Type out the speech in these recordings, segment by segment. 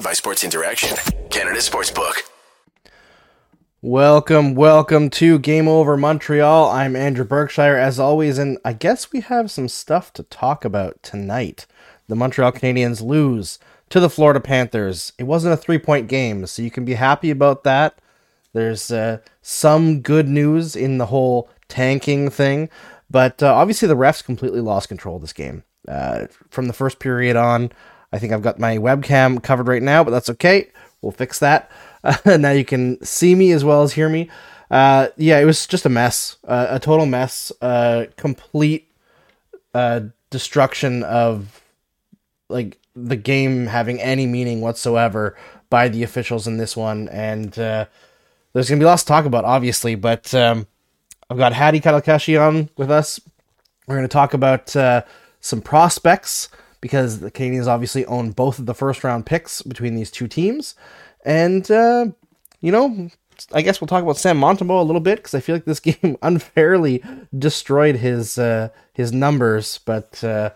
Powered by Sports Interaction, Canada Sportsbook. Welcome, welcome to Game Over Montreal. I'm Andrew Berkshire, as always, and I guess we have some stuff to talk about tonight. The Montreal Canadiens lose to the Florida Panthers. It wasn't a three point game, so you can be happy about that. There's uh, some good news in the whole tanking thing, but uh, obviously the refs completely lost control of this game. Uh, from the first period on, I think I've got my webcam covered right now, but that's okay. We'll fix that. Uh, now you can see me as well as hear me. Uh, yeah, it was just a mess, uh, a total mess, complete uh, destruction of like the game having any meaning whatsoever by the officials in this one. And uh, there's gonna be lots to talk about, obviously. But um, I've got Hadi Kalakeche on with us. We're gonna talk about uh, some prospects because the Canadiens obviously own both of the first round picks between these two teams. And, uh, you know, I guess we'll talk about Sam Montembeault a little bit because I feel like this game unfairly destroyed his uh, his numbers. But uh,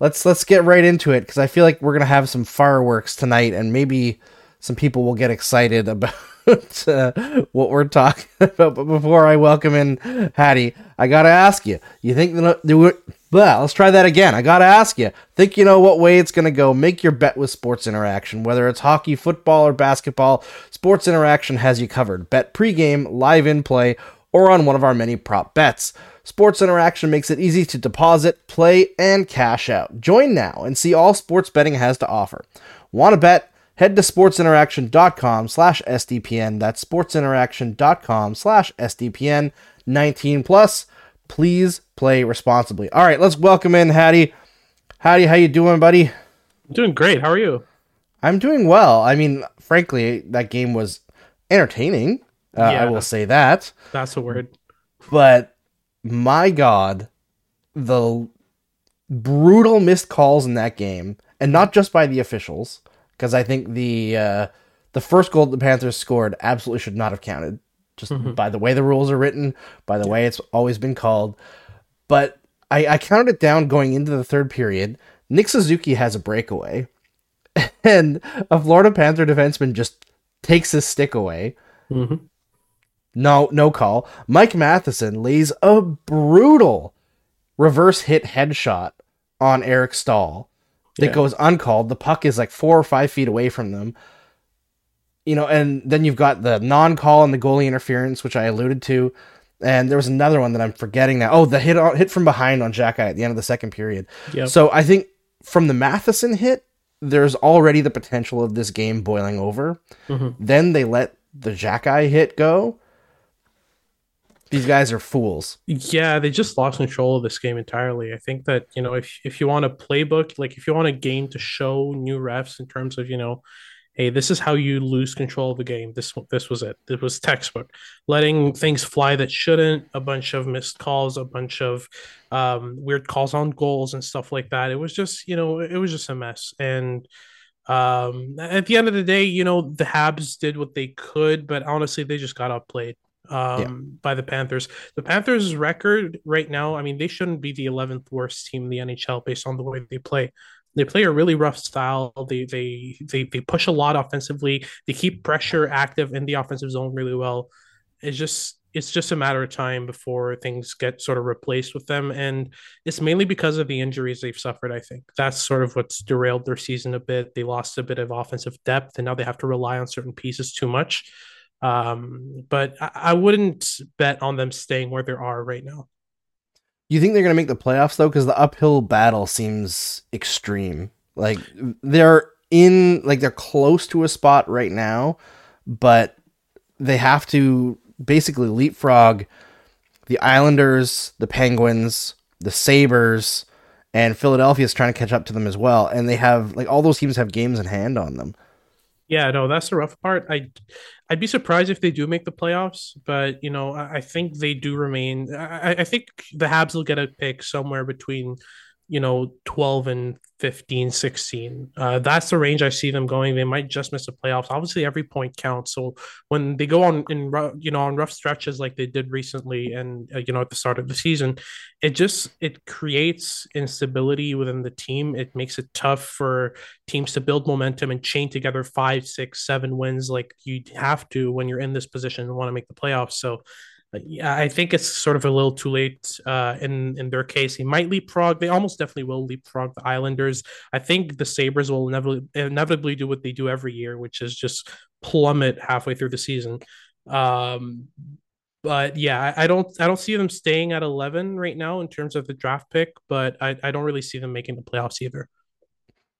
let's let's get right into it because I feel like we're gonna have some fireworks tonight, and maybe some people will get excited about uh, what we're talking about. But before I welcome in Hadi, I gotta ask you: You think do it? Blah, let's try that again. I gotta ask you: Think you know what way it's gonna go? Make your bet with Sports Interaction, whether it's hockey, football, or basketball. Sports Interaction has you covered. Bet pregame, live in play, or on one of our many prop bets. Sports Interaction makes it easy to deposit, play, and cash out. Join now and see all sports betting has to offer. Want to bet? Head to sportsinteraction.com slash SDPN. That's sportsinteraction.com slash SDPN 19 plus. Please play responsibly. All right, let's welcome in Hadi. Hadi, how you doing, buddy? I'm doing great. How are you? I'm doing well. I mean, frankly, that game was entertaining. Uh, I will say that. That's a word. but my god the brutal missed calls in that game and not just by the officials because i think the uh, the first goal the panthers scored absolutely should not have counted just by the way the rules are written by the way it's always been called. But I, I counted it down going into the third period. Nick suzuki has a breakaway. And a florida panther defenseman just takes his stick away. Mhm. no, no call. Mike Matheson lays a brutal reverse hit headshot on Eric Staal that Yeah. goes uncalled. The puck is like four or five feet away from them. You know, and then you've got the non call and the goalie interference, which I alluded to. And there was another one that I'm forgetting now. Oh, the hit on, hit from behind on Jack at the end of the second period. Yep. So I think from the Matheson hit, there's already the potential of this game boiling over. Mhm. Then they let the Xhekaj hit go. These guys are fools. Yeah, they just lost control of this game entirely. I think that, you know, if if you want a playbook, like if you want a game to show new refs in terms of, you know, hey, this is how you lose control of the game. This this was it. It was textbook. Letting things fly that shouldn't, a bunch of missed calls, a bunch of um, weird calls on goals and stuff like that. It was just, you know, it was just a mess. And um, at the end of the day, you know, the Habs did what they could, but honestly, they just got outplayed um, by the Panthers. The Panthers' record right now, I mean, they shouldn't be the 11th worst team in the NHL based on the way they play. They play a really rough style. They they they they push a lot offensively. They keep pressure active in the offensive zone really well. It's just it's just a matter of time before things get sort of replaced with them, and it's mainly because of the injuries they've suffered. I think that's sort of what's derailed their season a bit. They lost a bit of offensive depth, and now they have to rely on certain pieces too much. Um, but I, I wouldn't bet on them staying where they are right now. You think they're going to make the playoffs though? Because the uphill battle seems extreme. Like they're in, like they're close to a spot right now, but they have to basically leapfrog the Islanders, the Penguins, the Sabres, and Philadelphia is trying to catch up to them as well. And they have like all those teams have games in hand on them. Yeah, no, that's the rough part. I, I'd be surprised if they do make the playoffs, but you know, I, I think they do remain. I, I think the Habs will get a pick somewhere between you know 12 and 15 16 uh, that's the range i see them going. They might just miss the playoffs. Obviously every point counts. So when they go on in you know on rough stretches like they did recently and uh, you know at the start of the season it just it creates instability within the team. It makes it tough for teams to build momentum and chain together five six seven wins like you have to when you're in this position and want to make the playoffs. So I think it's sort of a little too late uh, in in their case. He might leapfrog. They almost definitely will leapfrog the Islanders. I think the Sabres will inevitably, inevitably do what they do every year, which is just plummet halfway through the season. Um, but yeah, I, I, don't I don't see them staying at eleven right now in terms of the draft pick. But I, I don't really see them making the playoffs either.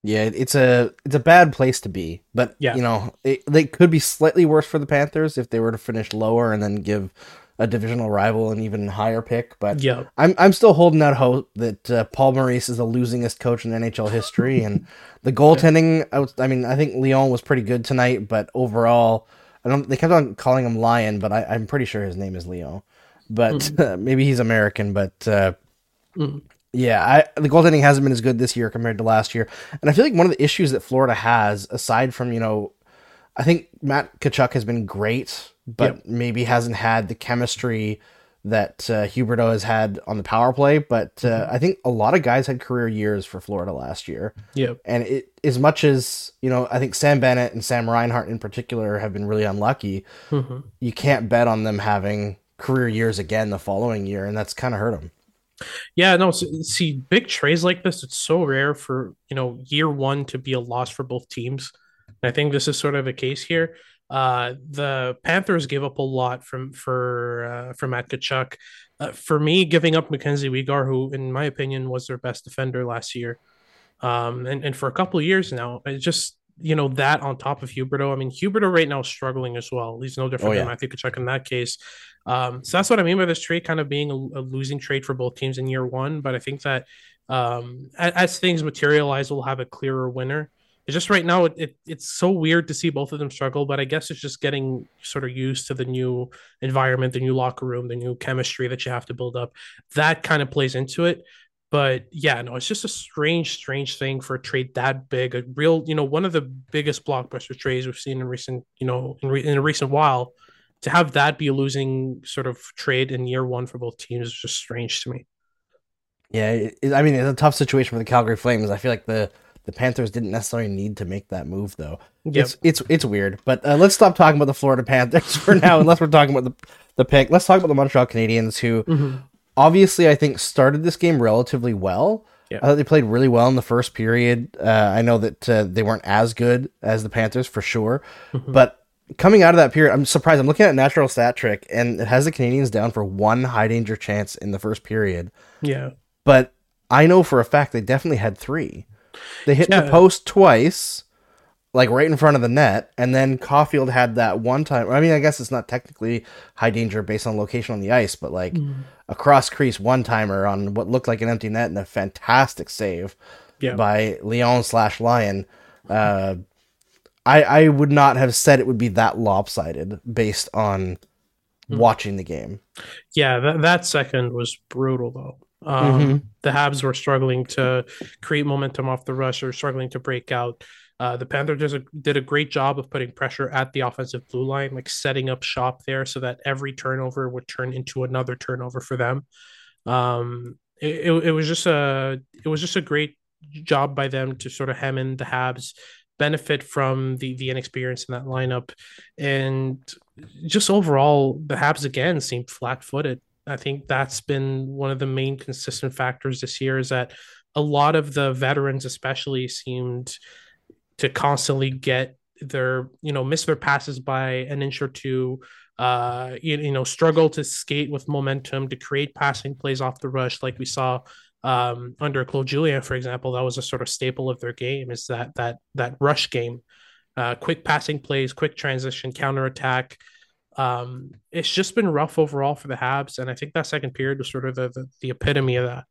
Yeah, it's a it's a bad place to be, but yeah. you know it, they could be slightly worse for the Panthers if they were to finish lower and then give a divisional rival an even higher pick. But yeah, I'm I'm still holding out hope that uh, Paul Maurice is the losingest coach in NHL history, and the goaltending. I, was, I mean, I think Leon was pretty good tonight, but overall, I don't. They kept on calling him Lion, but I, am pretty sure his name is Leon. But mm. uh, maybe he's American, but. Uh, mm. Yeah, I, the goaltending hasn't been as good this year compared to last year, and I feel like one of the issues that Florida has, aside from you know, I think Matt Tkachuk has been great but yep. maybe hasn't had the chemistry that uh, Huberdeau has had on the power play. But uh, mm-hmm. I think a lot of guys had career years for Florida last year. Yeah. And it, as much as, you know, I think Sam Bennett and Sam Reinhart in particular have been really unlucky, mm-hmm. you can't bet on them having career years again the following year. And that's kind of hurt them. Yeah, no, see, big trades like this, it's so rare for, you know, year one to be a loss for both teams. And I think this is sort of a case here. Uh, the Panthers gave up a lot from for uh, for Matt Tkachuk. Uh, for me, giving up Mackenzie Weegar, who in my opinion was their best defender last year, um, and and for a couple of years now, it just you know that on top of Huberdeau. I mean, Huberdeau right now is struggling as well. He's no different oh, yeah. than Matthew Tkachuk in that case. Um, so that's what I mean by this trade kind of being a, a losing trade for both teams in year one. But I think that um, as, as things materialize, we'll have a clearer winner. It's just right now it, it, it's so weird to see both of them struggle, but I guess it's just getting sort of used to the new environment, the new locker room, the new chemistry that you have to build up. That kind of plays into it. But yeah, no, it's just a strange, strange thing for a trade that big. A real, you know, one of the biggest blockbuster trades we've seen in recent, you know, in, re- in a recent while. To have that be a losing sort of trade in year one for both teams is just strange to me. Yeah, it, I mean, it's a tough situation for the Calgary Flames. I feel like the the Panthers didn't necessarily need to make that move, though. Yep. It's it's it's weird. But uh, let's stop talking about the Florida Panthers for now, unless we're talking about the the pick. Let's talk about the Montreal Canadiens, who mm-hmm. obviously I think started this game relatively well. Yep. I thought they played really well in the first period. Uh, I know that uh, they weren't as good as the Panthers for sure, mm-hmm. but coming out of that period, I'm surprised. I'm looking at natural stat trick, and it has the Canadiens down for one high danger chance in the first period. Yeah, but I know for a fact they definitely had three. They hit yeah. the post twice, like right in front of the net, and then Caufield had that one time. I mean, I guess it's not technically high danger based on location on the ice, but like mm. a cross crease one timer on what looked like an empty net and a fantastic save yeah. by Leon slash Lion. Uh, I I would not have said it would be that lopsided based on mm. watching the game. Yeah, that that second was brutal though. Um, mm-hmm. The Habs were struggling to create momentum off the rush or struggling to break out. Uh, the Panthers did a, did a great job of putting pressure at the offensive blue line, like setting up shop there so that every turnover would turn into another turnover for them. Um, it, it, it was just a it was just a great job by them to sort of hem in the Habs, benefit from the the inexperience in that lineup, and just overall the Habs again seemed flat footed. I think that's been one of the main consistent factors this year is that a lot of the veterans, especially, seemed to constantly get their, you know, miss their passes by an inch or two, uh, you, you know, struggle to skate with momentum to create passing plays off the rush, like we saw um, under Claude Julien, for example. That was a sort of staple of their game is that that that rush game, uh, quick passing plays, quick transition, counter attack. Um, it's just been rough overall for the Habs, and I think that second period was sort of the, the, the epitome of that.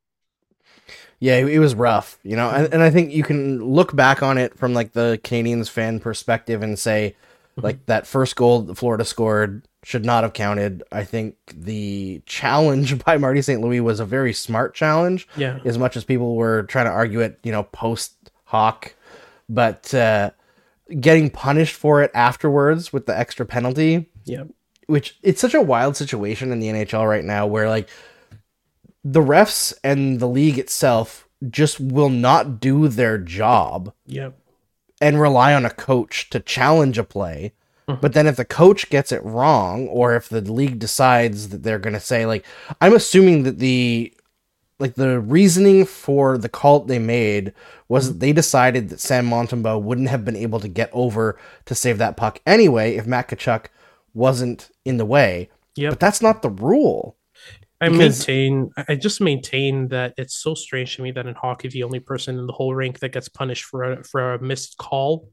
Yeah, it was rough, you know, and, and I think you can look back on it from like the Canadiens fan perspective and say, mm-hmm. like that first goal that Florida scored should not have counted. I think the challenge by Marty St. Louis was a very smart challenge. Yeah. As much as people were trying to argue it, you know, post hoc, but uh, getting punished for it afterwards with the extra penalty, Yeah. Which it's such a wild situation in the NHL right now where like the refs and the league itself just will not do their job Yeah. and rely on a coach to challenge a play. Mm-hmm. But then if the coach gets it wrong, or if the league decides that they're going to say, like, I'm assuming that the like the reasoning for the call they made was that they decided that Sam Montembeault wouldn't have been able to get over to save that puck anyway if Matt Tkachuk wasn't in the way. But that's not the rule. I Because- maintain, I just maintain that it's so strange to me that in hockey, the only person in the whole rink that gets punished for a, for a missed call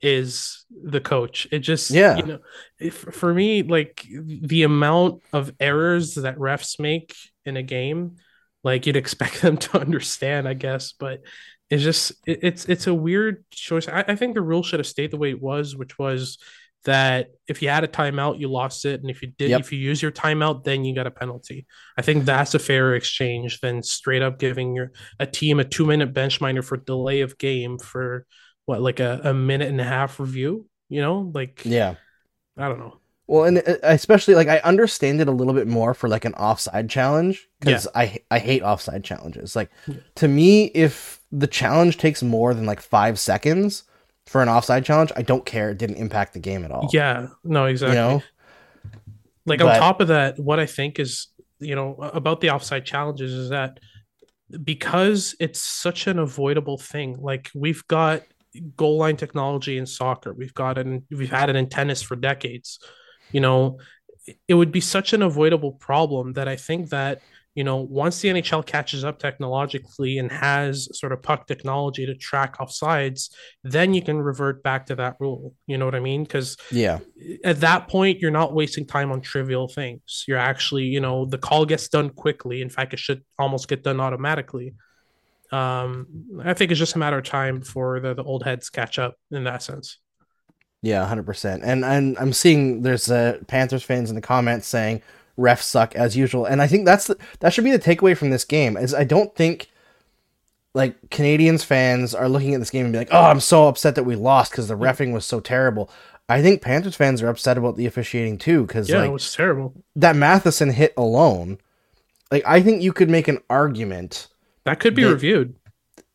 is the coach. It just, Yeah. you know, if, for me, like the amount of errors that refs make in a game, like you'd expect them to understand, I guess, but it's just, it, it's, it's a weird choice. I, I think the rule should have stayed the way it was, which was that if you had a timeout, you lost it, and if you did, Yep. if you use your timeout, then you got a penalty. I think that's a fairer exchange than straight up giving your a team a two minute bench minor for delay of game for what like a, a minute and a half review. You know, like Yeah. I don't know. Well, and uh, especially like I understand it a little bit more for like an offside challenge because I I hate offside challenges. Like to me, if the challenge takes more than like five seconds for an offside challenge, I don't care. It didn't impact the game at all. Yeah, no, exactly. you know. like But- on top of that what i think is you know about the offside challenges is that because it's such an avoidable thing like we've got goal line technology in soccer we've got it we've had it in tennis for decades you know it would be such an avoidable problem that i think that you know once the nhl catches up technologically and has sort of puck technology to track offsides then you can revert back to that rule. You know what i mean? Because Yeah. at that point you're not wasting time on trivial things. You're actually you know the call gets done quickly. In fact it should almost get done automatically. Um i think it's just a matter of time before the, the old heads catch up in that sense. Yeah, hundred percent. And and I'm seeing there's uh, Panthers fans in the comments saying refs suck as usual, and I think that's the, that should be the takeaway from this game. Is I don't think like Canadiens fans are looking at this game and be like, oh, I'm so upset that we lost because the refing was so terrible. I think Panthers fans are upset about the officiating too because yeah like it was terrible that Matheson hit alone. Like I think you could make an argument. that could be The- reviewed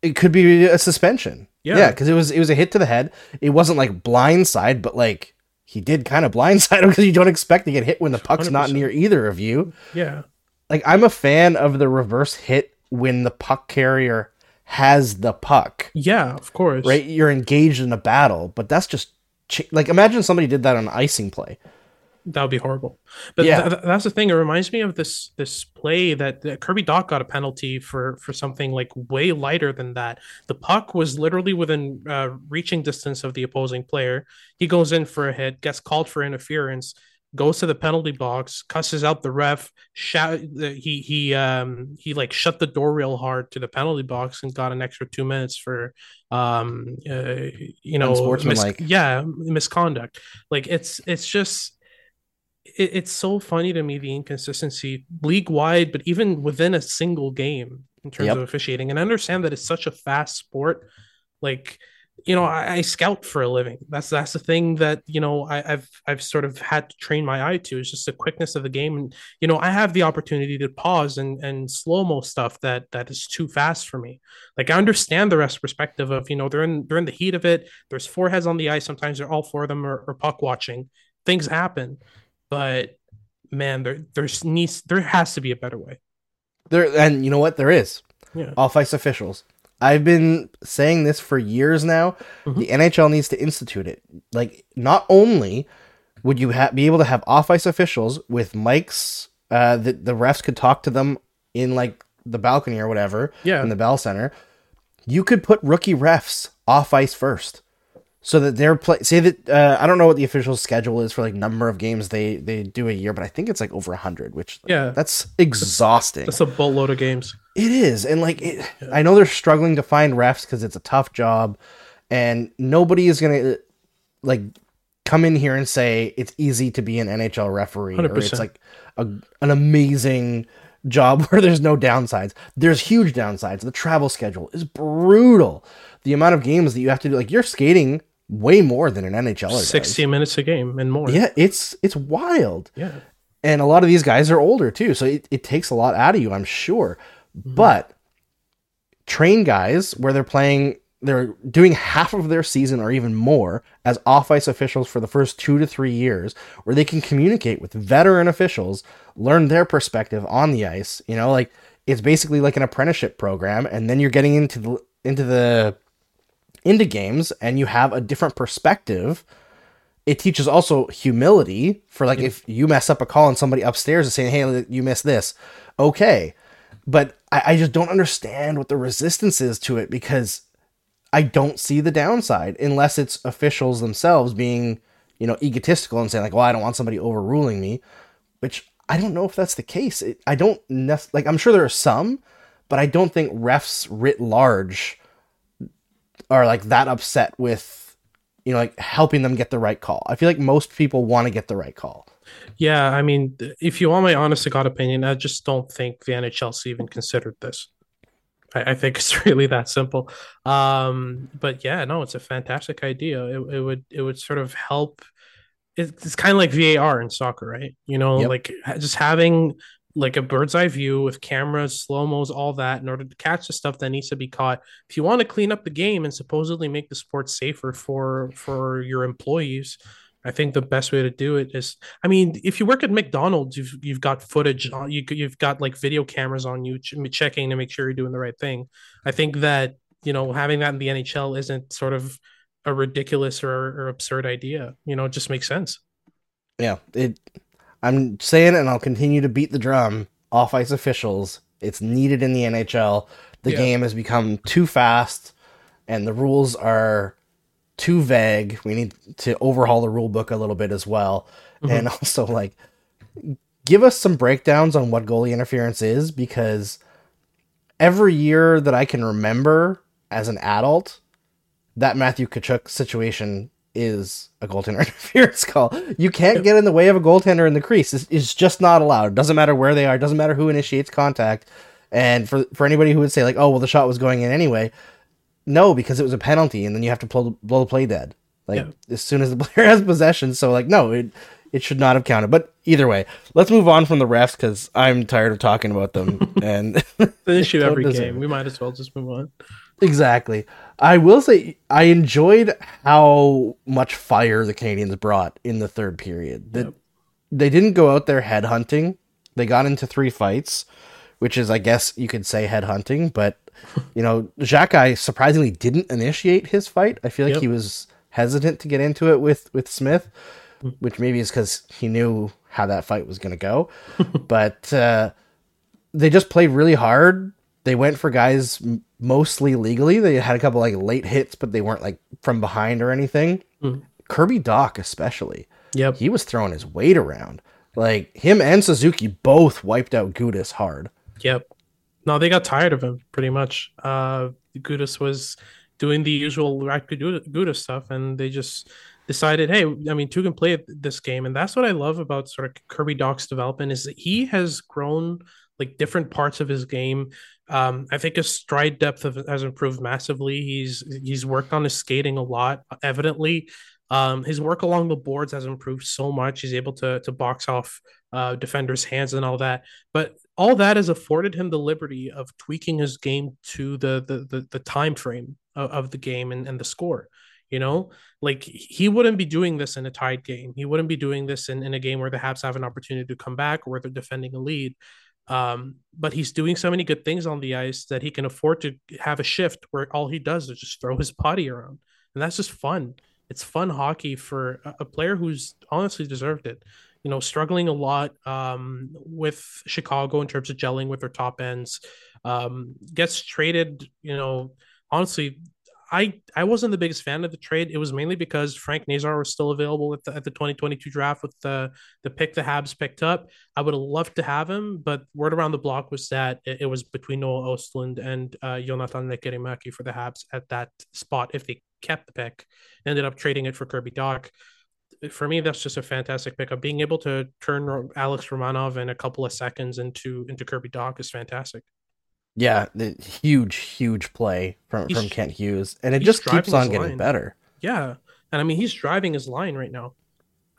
It could be a suspension. Yeah. Yeah, because it was it was a hit to the head. It wasn't like blindside, but like he did kind of blindside him because you don't expect to get hit when the puck's not 100%. near either of you. yeah Like I'm a fan of the reverse hit when the puck carrier has the puck. yeah of course Right, you're engaged in a battle, but that's just ch- like imagine somebody did that on an icing play. That would be horrible. But Yeah. th- that's the thing. It reminds me of this this play that, that Kirby Dach got a penalty for for something like way lighter than that. The puck was literally within uh, reaching distance of the opposing player. He goes in for a hit gets called for interference goes to the penalty box cusses out the ref shout he he um he like shut the door real hard to the penalty box and got an extra two minutes for um uh, you know Unsportsmanlike. yeah misconduct. Like it's it's just it, it's so funny to me the inconsistency league wide, but even within a single game in terms Yep. of officiating. And I understand that it's such a fast sport. Like, you know, I, I scout for a living. That's that's the thing that you know I, I've I've sort of had to train my eye to. Is just the quickness of the game, and you know I have the opportunity to pause and and slow mo stuff that that is too fast for me. Like I understand the rest perspective of you know they're in they're in the heat of it. There's four heads on the ice. Sometimes they're all four of them are, are puck watching. Things happen, but man, there there's needs there has to be a better way. There and you know what? There is. Yeah. Off ice officials. I've been saying this for years now. Mhm. The NHL needs to institute it. Like, not only would you ha- be able to have off ice officials with mics uh, that the refs could talk to them in like the balcony or whatever Yeah. in the Bell Center, you could put rookie refs off ice first. So that they're play. Say that uh, I don't know what the official schedule is for like number of games they they do a year, but I think it's like over hundred, which Yeah. that's exhausting. That's a boatload of games. It is, and like it, I know they're struggling to find refs because it's a tough job, and nobody is gonna like come in here and say it's easy to be an NHL referee or it's like a, an amazing job where there's no downsides. There's huge downsides. The travel schedule is brutal. The amount of games that you have to do, like you're skating way more than an NHLer does. 60 minutes a game and more. Yeah, it's it's wild. Yeah. And a lot of these guys are older too, so it, it takes a lot out of you, I'm sure. Mm-hmm. But train guys where they're playing they're doing half of their season or even more as off ice officials for the first two to three years, where they can communicate with veteran officials, learn their perspective on the ice. You know, like it's basically like an apprenticeship program, and then you're getting into the into the into games, and you have a different perspective. It teaches also humility for like if you mess up a call and somebody upstairs is saying, "Hey, you missed this," okay, but I, I just don't understand what the resistance is to it because I don't see the downside unless it's officials themselves being, you know, egotistical and saying like, "Well, I don't want somebody overruling me," which I don't know if that's the case. It, I don't nec- like. I'm sure there are some, but I don't think refs writ large are like that upset with, you know, like helping them get the right call. I feel like most people want to get the right call. Yeah, I mean, if you want my honest to God opinion, I just don't think the NHLC even considered this. I, I think it's really that simple. Um, but yeah, no, it's a fantastic idea. It, it would it would sort of help. It's, it's kind of like VAR in soccer, right? You know, Yep. like just having like a bird's eye view with cameras, slow mos, all that, in order to catch the stuff that needs to be caught. If you want to clean up the game and supposedly make the sport safer for for your employees, I think the best way to do it is, I mean, if you work at McDonald's, you've you've got footage on you, you've got like video cameras on you ch- checking to make sure you're doing the right thing. I think that you know having that in the NHL isn't sort of a ridiculous or, or absurd idea. You know, it just makes sense. Yeah, it. I'm saying and I'll continue to beat the drum. Off ice officials, it's needed in the NHL. The Yeah. game has become too fast, and the rules are too vague. We need to overhaul the rule book a little bit as well, mm-hmm. and also like give us some breakdowns on what goalie interference is because every year that I can remember as an adult, that Matthew Tkachuk situation is a goaltender interference call. You can't get in the way of a goaltender in the crease. It's, it's just not allowed. It Doesn't matter where they are. It Doesn't matter who initiates contact. And for for anybody who would say like, oh well, the shot was going in anyway, no, because it was a penalty, and then you have to blow, blow the play dead. Like Yeah. as soon as the player has possession. So like, no, it it should not have counted. But either way, let's move on from the refs because I'm tired of talking about them. and an issue every game. We might as well just move on. Exactly. I will say I enjoyed how much fire the Canadiens brought in the third period. That they didn't go out there headhunting. They got into three fights, which is I guess you could say headhunting, but you know, Jacques surprisingly didn't initiate his fight. I feel like Yep. he was hesitant to get into it with with Smith, which maybe is cuz he knew how that fight was going to go. but uh they just played really hard. They went for guys mostly legally. They had a couple like late hits, but they weren't like from behind or anything. Kirby Dach, especially, Yep. he was throwing his weight around. Like him and Suzuki both wiped out Gudas hard. Yep. No, they got tired of him pretty much. Uh, Gudas was doing the usual Radko Gudas stuff, and they just decided, hey, I mean, two can play this game, and that's what I love about sort of Kirby Dach's development is that he has grown like different parts of his game. Um, I think his stride depth has improved massively. He's he's worked on his skating a lot, evidently. Um, his work along the boards has improved so much. He's able to to box off uh, defenders' hands and all that. But all that has afforded him the liberty of tweaking his game to the the the, the time frame of, of the game and, and the score. You know, like he wouldn't be doing this in a tied game. He wouldn't be doing this in, in a game where the Habs have an opportunity to come back or where they're defending a lead. Um, but he's doing so many good things on the ice that he can afford to have a shift where all he does is just throw his body around. And that's just fun. It's fun hockey for a, player who's honestly deserved it you know, struggling a lot um, with Chicago in terms of gelling with their top ends. Um, gets traded, you know, honestly, I I wasn't the biggest fan of the trade. It was mainly because Frank Nazar was still available at the, at the 2022 draft with the the pick the Habs picked up. I would have loved to have him, but word around the block was that it, it was between Noah Ostlund and uh, Jonathan Lekkerimäki for the Habs at that spot if they kept the pick. Ended up trading it for Kirby Dach for me, that's just a fantastic pickup. Being able to turn Alex Romanov in a couple of seconds into into Kirby Dach is fantastic. Yeah, the huge, huge play from from Kent Hughes, and it just keeps on getting line. better. Yeah, and I mean he's driving his line right now.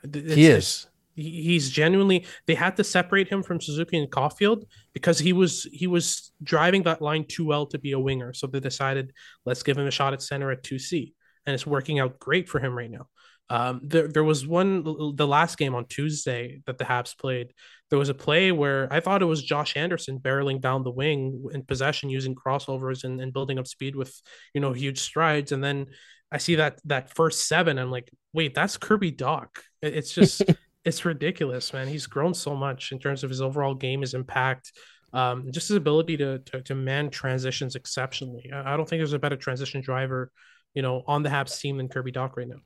It's, he is. He's genuinely. They had to separate him from Suzuki and Caufield because he was he was driving that line too well to be a winger. So they decided let's give him a shot at center at two C, and it's working out great for him right now. Um, there, there was one the last game on Tuesday that the Habs played. There was a play where I thought it was Josh Anderson barreling down the wing in possession using crossovers and, and building up speed with you know huge strides, and then I see that that first seven. I'm like, wait, that's Kirby Dach. It's just it's ridiculous, man. He's grown so much in terms of his overall game, his impact, um, just his ability to, to to man transitions exceptionally. I, don't think there's a better transition driver, you know, on the Habs team than Kirby Dach right now.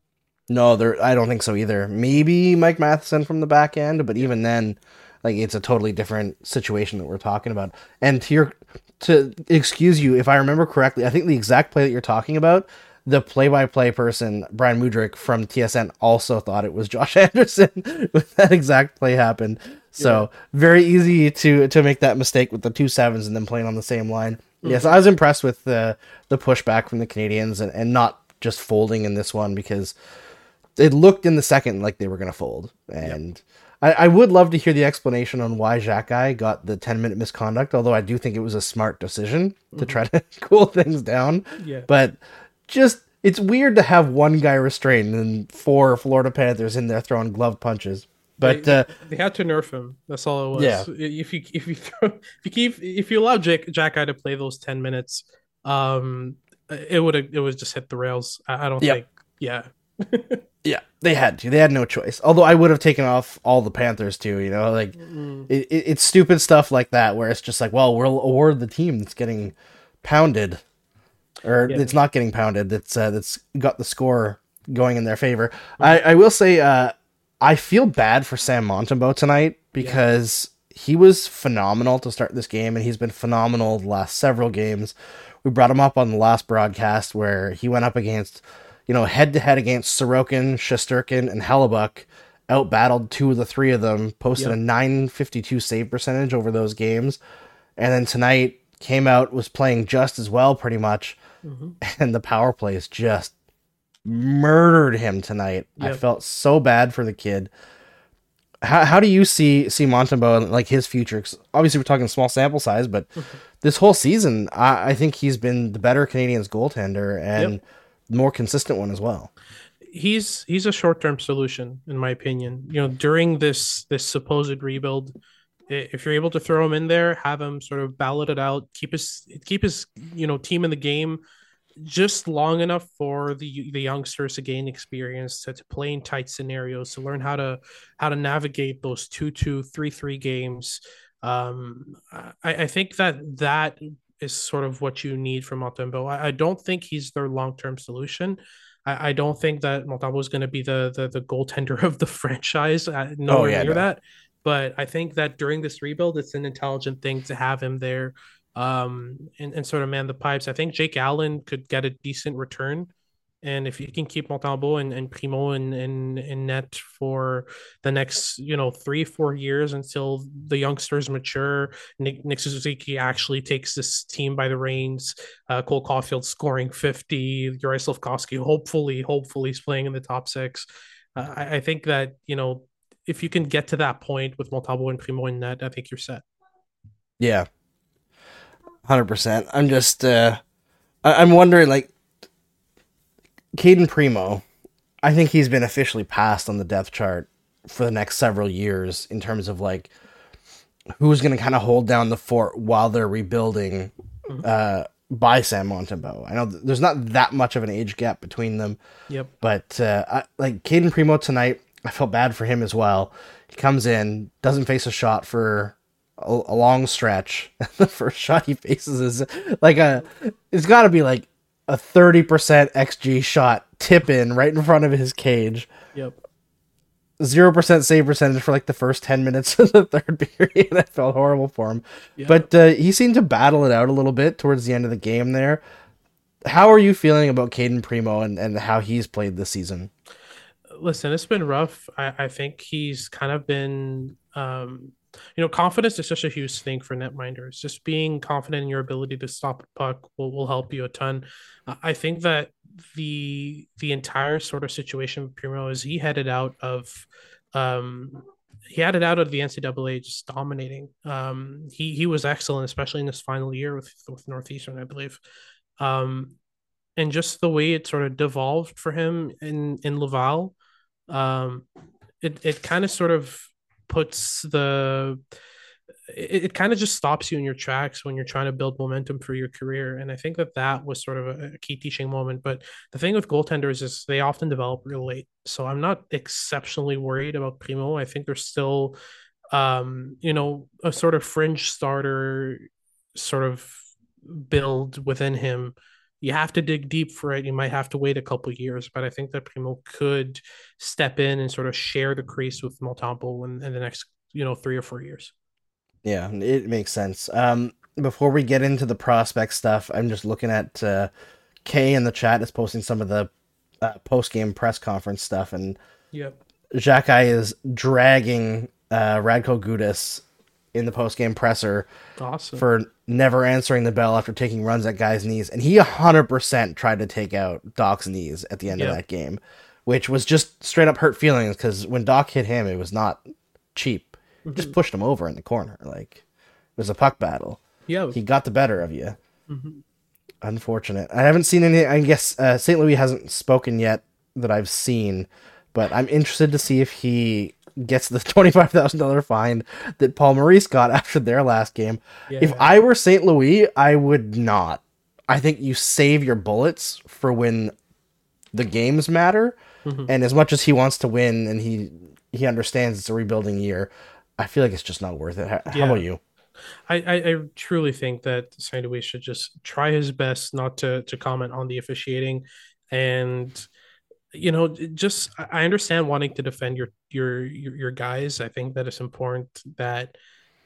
No, there. I don't think so either. Maybe Mike Matheson from the back end, but even then, like it's a totally different situation that we're talking about. And to your, to excuse you, if I remember correctly, I think the exact play that you're talking about, the play-by-play person Brian Mudrick from TSN also thought it was Josh Anderson when that exact play happened. So yeah. very easy to to make that mistake with the two sevens and then playing on the same line. Mm-hmm. Yes, I was impressed with the the pushback from the Canadiens and, and not just folding in this one because it looked in the second like they were going to fold. And yep. I, I, would love to hear the explanation on why Xhekaj got the 10 minute misconduct, although I do think it was a smart decision mm-hmm. to try to cool things down. Yeah. But just, it's weird to have one guy restrained and four Florida Panthers in there throwing glove punches. But they, uh, they had to nerf him. That's all it was. Yeah. If you if you throw, if you keep if you allow Jack Xhekaj to play those ten minutes, um, it would it would just hit the rails. I, I don't yep. think. Yeah. Yeah, they had to. They had no choice. Although I would have taken off all the Panthers too. You know, like it, it, it's stupid stuff like that where it's just like, well, we'll award the team that's getting pounded, or yeah. it's not getting pounded. That's uh, that's got the score going in their favor. Mm. I, I will say, uh, I feel bad for Sam Montembeault tonight because yeah. he was phenomenal to start this game, and he's been phenomenal the last several games. We brought him up on the last broadcast where he went up against you know, head to head against Sorokin, Shesterkin, and Hellebuyck, outbattled two of the three of them, posted yep. a 952 save percentage over those games. And then tonight came out, was playing just as well, pretty much. Mm-hmm. And the power plays just murdered him tonight. Yep. I felt so bad for the kid. How, how do you see see Montembeault and like his future? Obviously, we're talking small sample size, but mm-hmm. this whole season, I, I, think he's been the better Canadiens goaltender, and yep more consistent one as well. He's he's a short term solution, in my opinion. You know, during this this supposed rebuild, if you're able to throw him in there, have him sort of ballot it out, keep his keep his you know team in the game just long enough for the the youngsters to gain experience to, to play in tight scenarios to learn how to how to navigate those two two three three games um I, I think that that is sort of what you need from Montembeault. I, I don't think he's their long term solution. I, I, don't think that Montembeault is going to be the, the the goaltender of the franchise. Uh, nowhere oh, yeah, near no. that. But I think that during this rebuild, it's an intelligent thing to have him there um, and, and sort of man the pipes. I think Jake Allen could get a decent return and if you can keep Montembeault and, and Primeau in, in, in net for the next, you know, three, four years until the youngsters mature, Nick, Nick Suzuki actually takes this team by the reins. Uh, Cole Caufield scoring 50, Juraj Slafkovsky hopefully, hopefully is playing in the top six. Uh, I, I, think that, you know, if you can get to that point with Montembeault and Primeau in net, I think you're set. Yeah. 100%. I'm just, uh, I- I'm wondering, like, Cayden Primeau, I think he's been officially passed on the depth chart for the next several years in terms of like who's going to kind of hold down the fort while they're rebuilding uh, by Sam Montembeault. I know th- there's not that much of an age gap between them. Yep. But uh, I, like Cayden Primeau tonight, I felt bad for him as well. He comes in, doesn't face a shot for a, a long stretch. the first shot he faces is like a, it's got to be like a 30% XG shot tip in right in front of his cage. Yep. 0% save percentage for like the first 10 minutes of the third period. I felt horrible for him. Yep. But uh, he seemed to battle it out a little bit towards the end of the game there. How are you feeling about Cayden Primeau and, and how he's played this season? listen, it's been rough. I, I think he's kind of been, um, you know, confidence is such a huge thing for netminders. Just being confident in your ability to stop a puck will, will help you a ton. I think that the the entire sort of situation with Primeau is he headed out of um he had it out of the NCAA just dominating. Um, he he was excellent, especially in his final year with with Northeastern, I believe. Um, and just the way it sort of devolved for him in in Laval, um, it it kind of sort of puts the it, it kind of just stops you in your tracks when you're trying to build momentum for your career. And I think that that was sort of a, a key teaching moment. But the thing with goaltenders is they often develop real late. So I'm not exceptionally worried about Primeau. I think there's still, um, you know, a sort of fringe starter sort of build within him. You have to dig deep for it. You might have to wait a couple years, but I think that Primeau could step in and sort of share the crease with Montembeault in, in the next, you know, three or four years. Yeah, it makes sense. Um, before we get into the prospect stuff, I'm just looking at uh, Kay in the chat is posting some of the uh, post game press conference stuff, and yep, Xhekaj is dragging uh, Radko Gudas in the post game presser awesome. for never answering the bell after taking runs at guys' knees, and he 100% tried to take out Dach's knees at the end yep. of that game, which was just straight up hurt feelings because when Doc hit him, it was not cheap mm-hmm. just pushed him over in the corner. Like it was a puck battle. Yeah, he got the better of you. Mm-hmm. Unfortunate. I haven't seen any. I guess uh, St. Louis hasn't spoken yet that I've seen, but I'm interested to see if he gets the twenty five thousand dollar fine that Paul Maurice got after their last game. Yeah. If I were St. Louis, I would not. I think you save your bullets for when the games matter. Mm-hmm. And as much as he wants to win and he he understands it's a rebuilding year, I feel like it's just not worth it. How, yeah. how about you? I, I, I, truly think that St. Louis should just try his best not to to comment on the officiating, and you know, just I understand wanting to defend your your your, your guys. I think that it's important that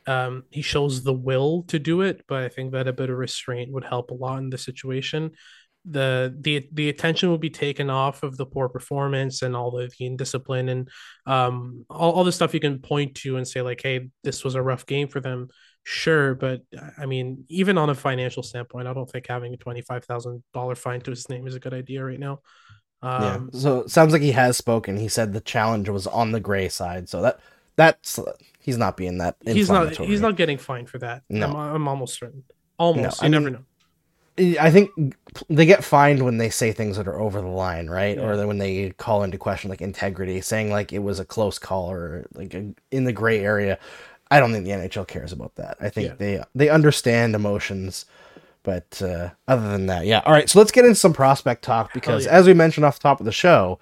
um, he shows the will to do it, but I think that a bit of restraint would help a lot in the situation. The the the attention will be taken off of the poor performance and all the indiscipline and um all, all the stuff you can point to and say like hey this was a rough game for them. Sure but i mean even on a financial standpoint i don't think having a $25000 fine to his name is a good idea right now um, yeah so sounds like he has spoken he said the challenge was on the gray side so that that's he's not being that he's not he's not getting fined for that no. I'm, I'm almost certain almost no, you I never mean, know I think they get fined when they say things that are over the line, right? Yeah. Or when they call into question like integrity, saying like it was a close call or like a, in the gray area. I don't think the NHL cares about that. I think yeah. they they understand emotions, but uh, other than that, yeah. All right, so let's get into some prospect talk because, yeah. as we mentioned off the top of the show,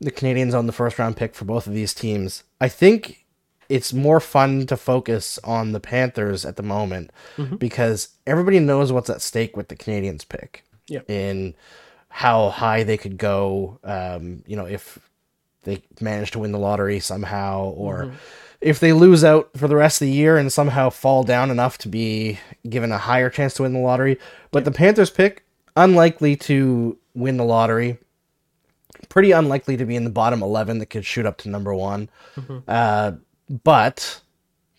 the Canadiens own the first round pick for both of these teams. I think it's more fun to focus on the Panthers at the moment mm-hmm. because everybody knows what's at stake with the Canadiens pick. Yep. In how high they could go, um, you know, if they manage to win the lottery somehow, or mm-hmm. If they lose out for the rest of the year and somehow fall down enough to be given a higher chance to win the lottery. But the Panthers pick, unlikely to win the lottery pretty unlikely to be in the bottom 11 that could shoot up to number one. Mm-hmm. Uh, but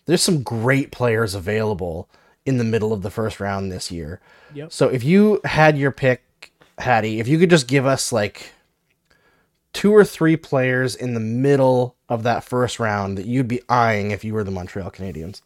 there's some great players available in the middle of the first round this year. Yep. So if you had your pick, Hadi, if you could just give us like two or three players in the middle of that first round that you'd be eyeing if you were the Montreal Canadiens.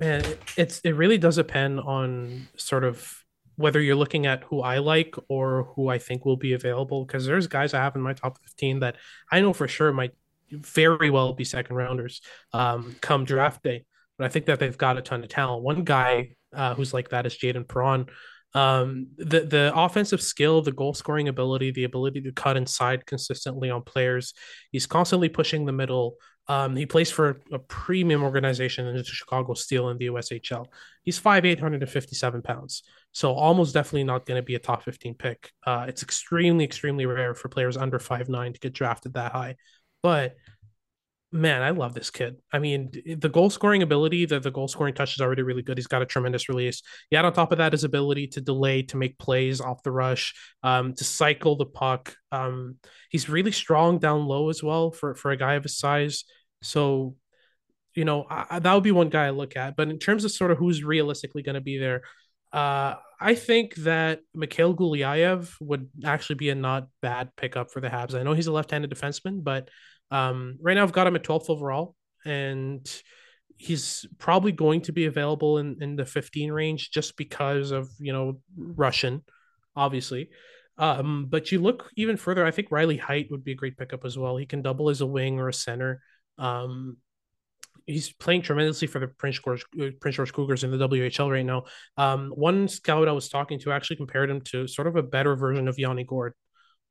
Man, it's it really does depend on sort of whether you're looking at who I like or who I think will be available. Because there's guys I have in my top 15 that I know for sure might very well be second rounders um, come draft day. But I think that they've got a ton of talent. One guy uh, who's like that is Jayden Perron. Um, the the offensive skill, the goal scoring ability, the ability to cut inside consistently on players. He's constantly pushing the middle. Um, he plays for a premium organization in the Chicago Steel in the USHL. He's five eight hundred and fifty seven pounds, so almost definitely not going to be a top fifteen pick. Uh, it's extremely extremely rare for players under five nine to get drafted that high. But man, I love this kid. I mean, the goal scoring ability, the, the goal scoring touch is already really good. He's got a tremendous release. Yet on top of that, his ability to delay, to make plays off the rush, um, to cycle the puck. Um, he's really strong down low as well for, for a guy of his size. So, you know, I, that would be one guy I look at. But in terms of sort of who's realistically going to be there, uh, I think that Mikhail Gulyayev would actually be a not bad pickup for the Habs. I know he's a left-handed defenseman, but um, right now I've got him at 12th overall, and he's probably going to be available in, in the 15 range just because of you know Russian, obviously. Um, but you look even further, I think Riley Heidt would be a great pickup as well. He can double as a wing or a center. Um, he's playing tremendously for the Prince George Prince George Cougars in the WHL right now. Um, one scout I was talking to actually compared him to sort of a better version of Yanni Gourde.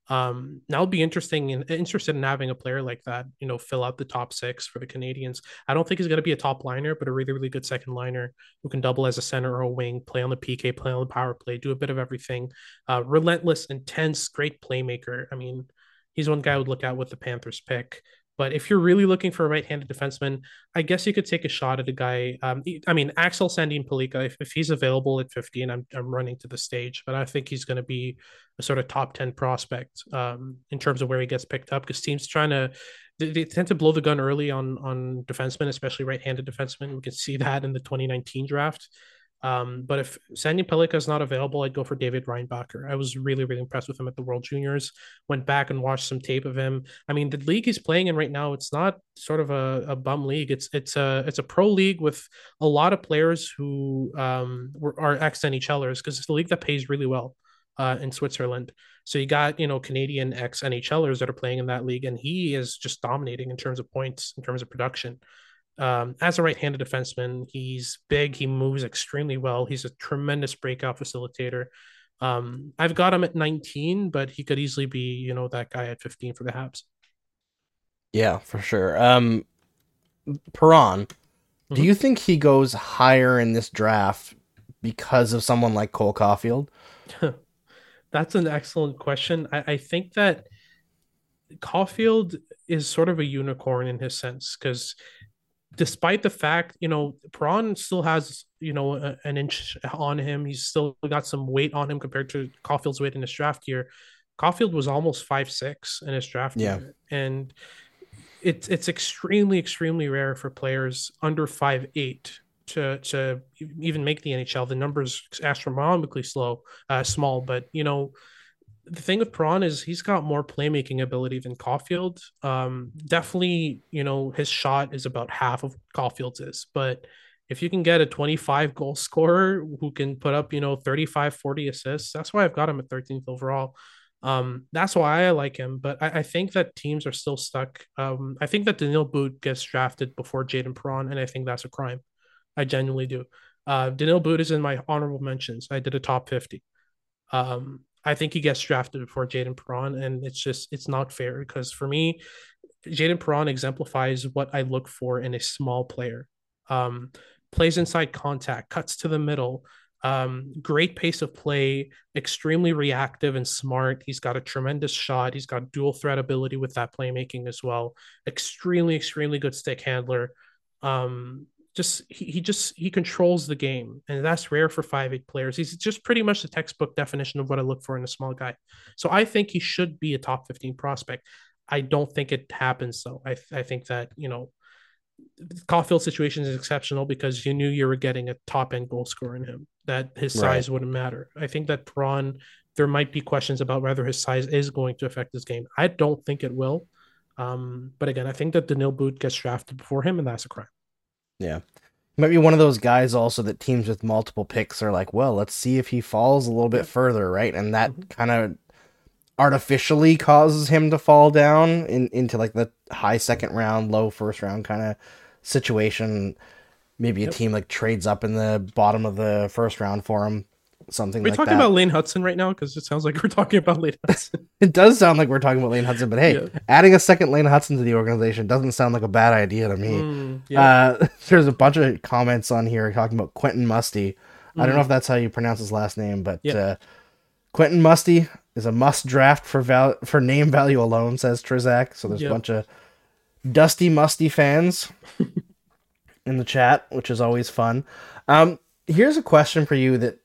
Um, now be interesting and interested in having a player like that, you know, fill out the top six for the Canadiens. I don't think he's going to be a top liner, but a really, really good second liner who can double as a center or a wing, play on the PK, play on the power play, do a bit of everything. Uh, relentless, intense, great playmaker. I mean, he's one guy I would look at with the Panthers pick. But if you're really looking for a right-handed defenseman, I guess you could take a shot at a guy. Um, I mean, Axel Sandin Pellikka, if, if he's available at 15, I'm, I'm running to the stage, but I think he's going to be a sort of top 10 prospect um, in terms of where he gets picked up because teams trying to, they, they, tend to blow the gun early on, on defensemen, especially right-handed defensemen. We can see that in the 2019 draft. Um, but if Sandin Pellikka is not available, I'd go for David Reinbacher. I was really, really impressed with him at the World Juniors. Went back and watched some tape of him. I mean, the league he's playing in right now, it's not sort of a, a bum league. It's it's a it's a pro league with a lot of players who um, were, are ex NHLers because it's a league that pays really well uh, in Switzerland. So you got you know Canadian ex NHLers that are playing in that league, and he is just dominating in terms of points, in terms of production. Um, as a right-handed defenseman, he's big. He moves extremely well. He's a tremendous breakout facilitator. Um, I've got him at 19, but he could easily be, you know, that guy at 15 for the Habs. Yeah, for sure. Um, Perron, mm-hmm. do you think he goes higher in this draft because of someone like Cole Caufield? That's an excellent question. I, I think that Caufield is sort of a unicorn in his sense because despite the fact, you know, Perron still has, you know, a, an inch on him. He's still got some weight on him compared to Caufield's weight in his draft year. Caufield was almost five six in his draft yeah. year. And it's it's extremely, extremely rare for players under five eight to to even make the NHL. The numbers astronomically slow, uh, small, but you know, the thing with Perron is he's got more playmaking ability than Caufield. Um, definitely, you know, his shot is about half of Caufield's is, but if you can get a 25 goal scorer who can put up, you know, 35, 40 assists, that's why I've got him at 13th overall. Um, that's why I like him, but I, I think that teams are still stuck. Um, I think that Daniil But gets drafted before Jayden Perron, and I think that's a crime. I genuinely do. Uh, Daniil But is in my honorable mentions. I did a top 50. Um, I think he gets drafted before Jayden Perron, and it's just it's not fair because for me, Jayden Perron exemplifies what I look for in a small player. Um, plays inside contact, cuts to the middle, um, great pace of play, extremely reactive and smart. He's got a tremendous shot. He's got dual threat ability with that playmaking as well. Extremely, extremely good stick handler. Um, just he, he just he controls the game and that's rare for five eight players. He's just pretty much the textbook definition of what i look for in a small guy. So i think he should be a top 15 prospect. I don't think it happens though. I, I think that you know Caufield situation is exceptional because you knew you were getting a top end goal scorer in him that his size right. wouldn't matter. I think that Perron there might be questions about whether his size is going to affect his game. I don't think it will. Um, but again i think that Daniil But gets drafted before him and that's a crime yeah. Might be one of those guys also that teams with multiple picks are like, well, let's see if he falls a little bit further, right? And that mm-hmm. kind of artificially causes him to fall down in, into like the high second round, low first round kind of situation. Maybe a yep. team like trades up in the bottom of the first round for him something. Are we like talking that. about Lane Hutson right now? Because it sounds like we're talking about Lane Hutson. it does sound like we're talking about Lane Hutson, but hey, yeah. adding a second Lane Hutson to the organization doesn't sound like a bad idea to me. Mm, yeah. uh, there's a bunch of comments on here talking about Quentin Musty. Mm. I don't know mm. if that's how you pronounce his last name, but yeah. uh, Quentin Musty is a must draft for val- for name value alone, says Trizak. So there's a bunch of Dusty Musty fans in the chat, which is always fun. Um, here's a question for you that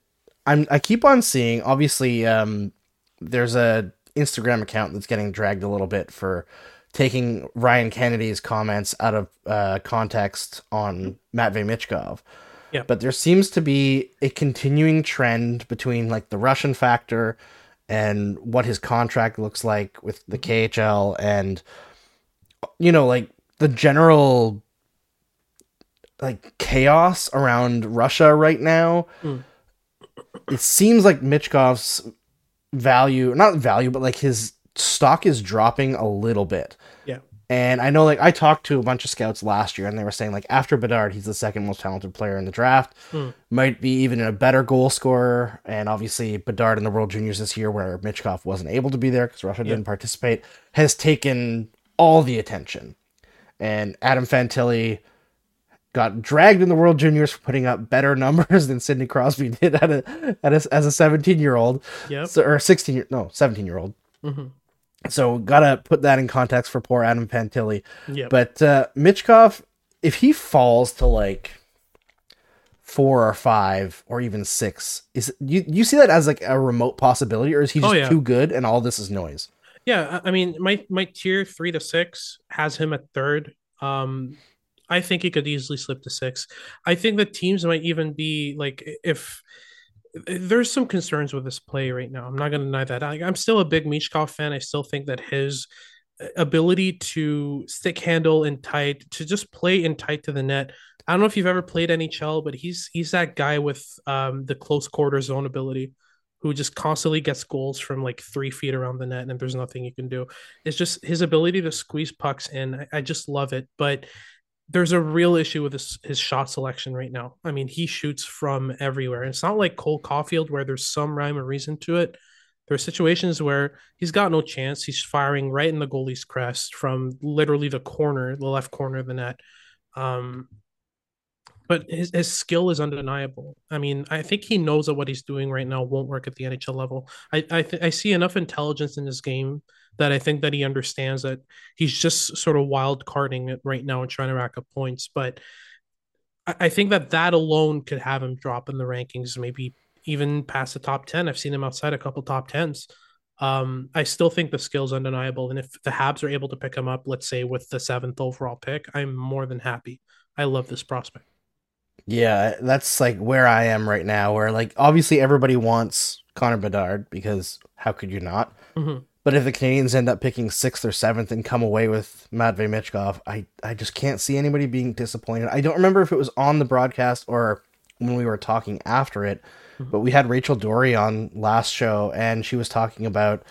I'm I keep on seeing. Obviously, um, there's a Instagram account that's getting dragged a little bit for taking Ryan Kennedy's comments out of uh, context on Matvey Michkov. Yeah. But there seems to be a continuing trend between like the Russian factor and what his contract looks like with the KHL and you know like the general like chaos around Russia right now. Mm. It seems like Michkov's value, not value, but like his stock is dropping a little bit. Yeah. And I know like I talked to a bunch of scouts last year and they were saying like after Bedard, he's the second most talented player in the draft. Mm. Might be even a better goal scorer. And obviously Bedard in the World Juniors this year where Michkov wasn't able to be there because Russia didn't participate, has taken all the attention. And Adam Fantilli got dragged in the World Juniors for putting up better numbers than Sidney Crosby did at a, at a, as a 17 year old. Yep. So, or 16 year, no, 17 year old. Mhm. So gotta put that in context for poor Adam Fantilli. Yep. But uh, Michkov, if he falls to like four or five or even six, is you you see that as like a remote possibility, or is he just Oh, yeah. too good and all this is noise? Yeah, I I mean, my my tier three to six has him at third. Um, I think he could easily slip to six. I think the teams might even be like if there's some concerns with this play right now. I'm not going to deny that. I, I'm still a big Michkov fan. I still think that his ability to stick handle and tight to just play in tight to the net. I don't know if you've ever played NHL, but he's he's that guy with um, the close quarter zone ability who just constantly gets goals from like three feet around the net and there's nothing you can do. It's just his ability to squeeze pucks in. I, I just love it. But there's a real issue with his, his shot selection right now. I mean, he shoots from everywhere. And it's not like Cole Caufield where there's some rhyme or reason to it. There are situations where he's got no chance. He's firing right in the goalie's crest from literally the corner, the left corner of the net. Um, but his, his skill is undeniable. I mean, I think he knows that what he's doing right now won't work at the NHL level. I I, th- I see enough intelligence in his game that I think that he understands that he's just sort of wild carding it right now and trying to rack up points. But I, I think that that alone could have him drop in the rankings, maybe even past the top 10. I've seen him outside a couple top 10s. Um, I still think the skill's undeniable. And if the Habs are able to pick him up, let's say with the seventh overall pick, I'm more than happy. I love this prospect. Yeah, that's like where I am right now. Where like obviously everybody wants Connor Bedard because how could you not? Mhm. But if the Canadiens end up picking sixth or seventh and come away with Matvey Michkov, I, I just can't see anybody being disappointed. I don't remember if it was on the broadcast or when we were talking after it, but we had Rachel Dory on last show and she was talking about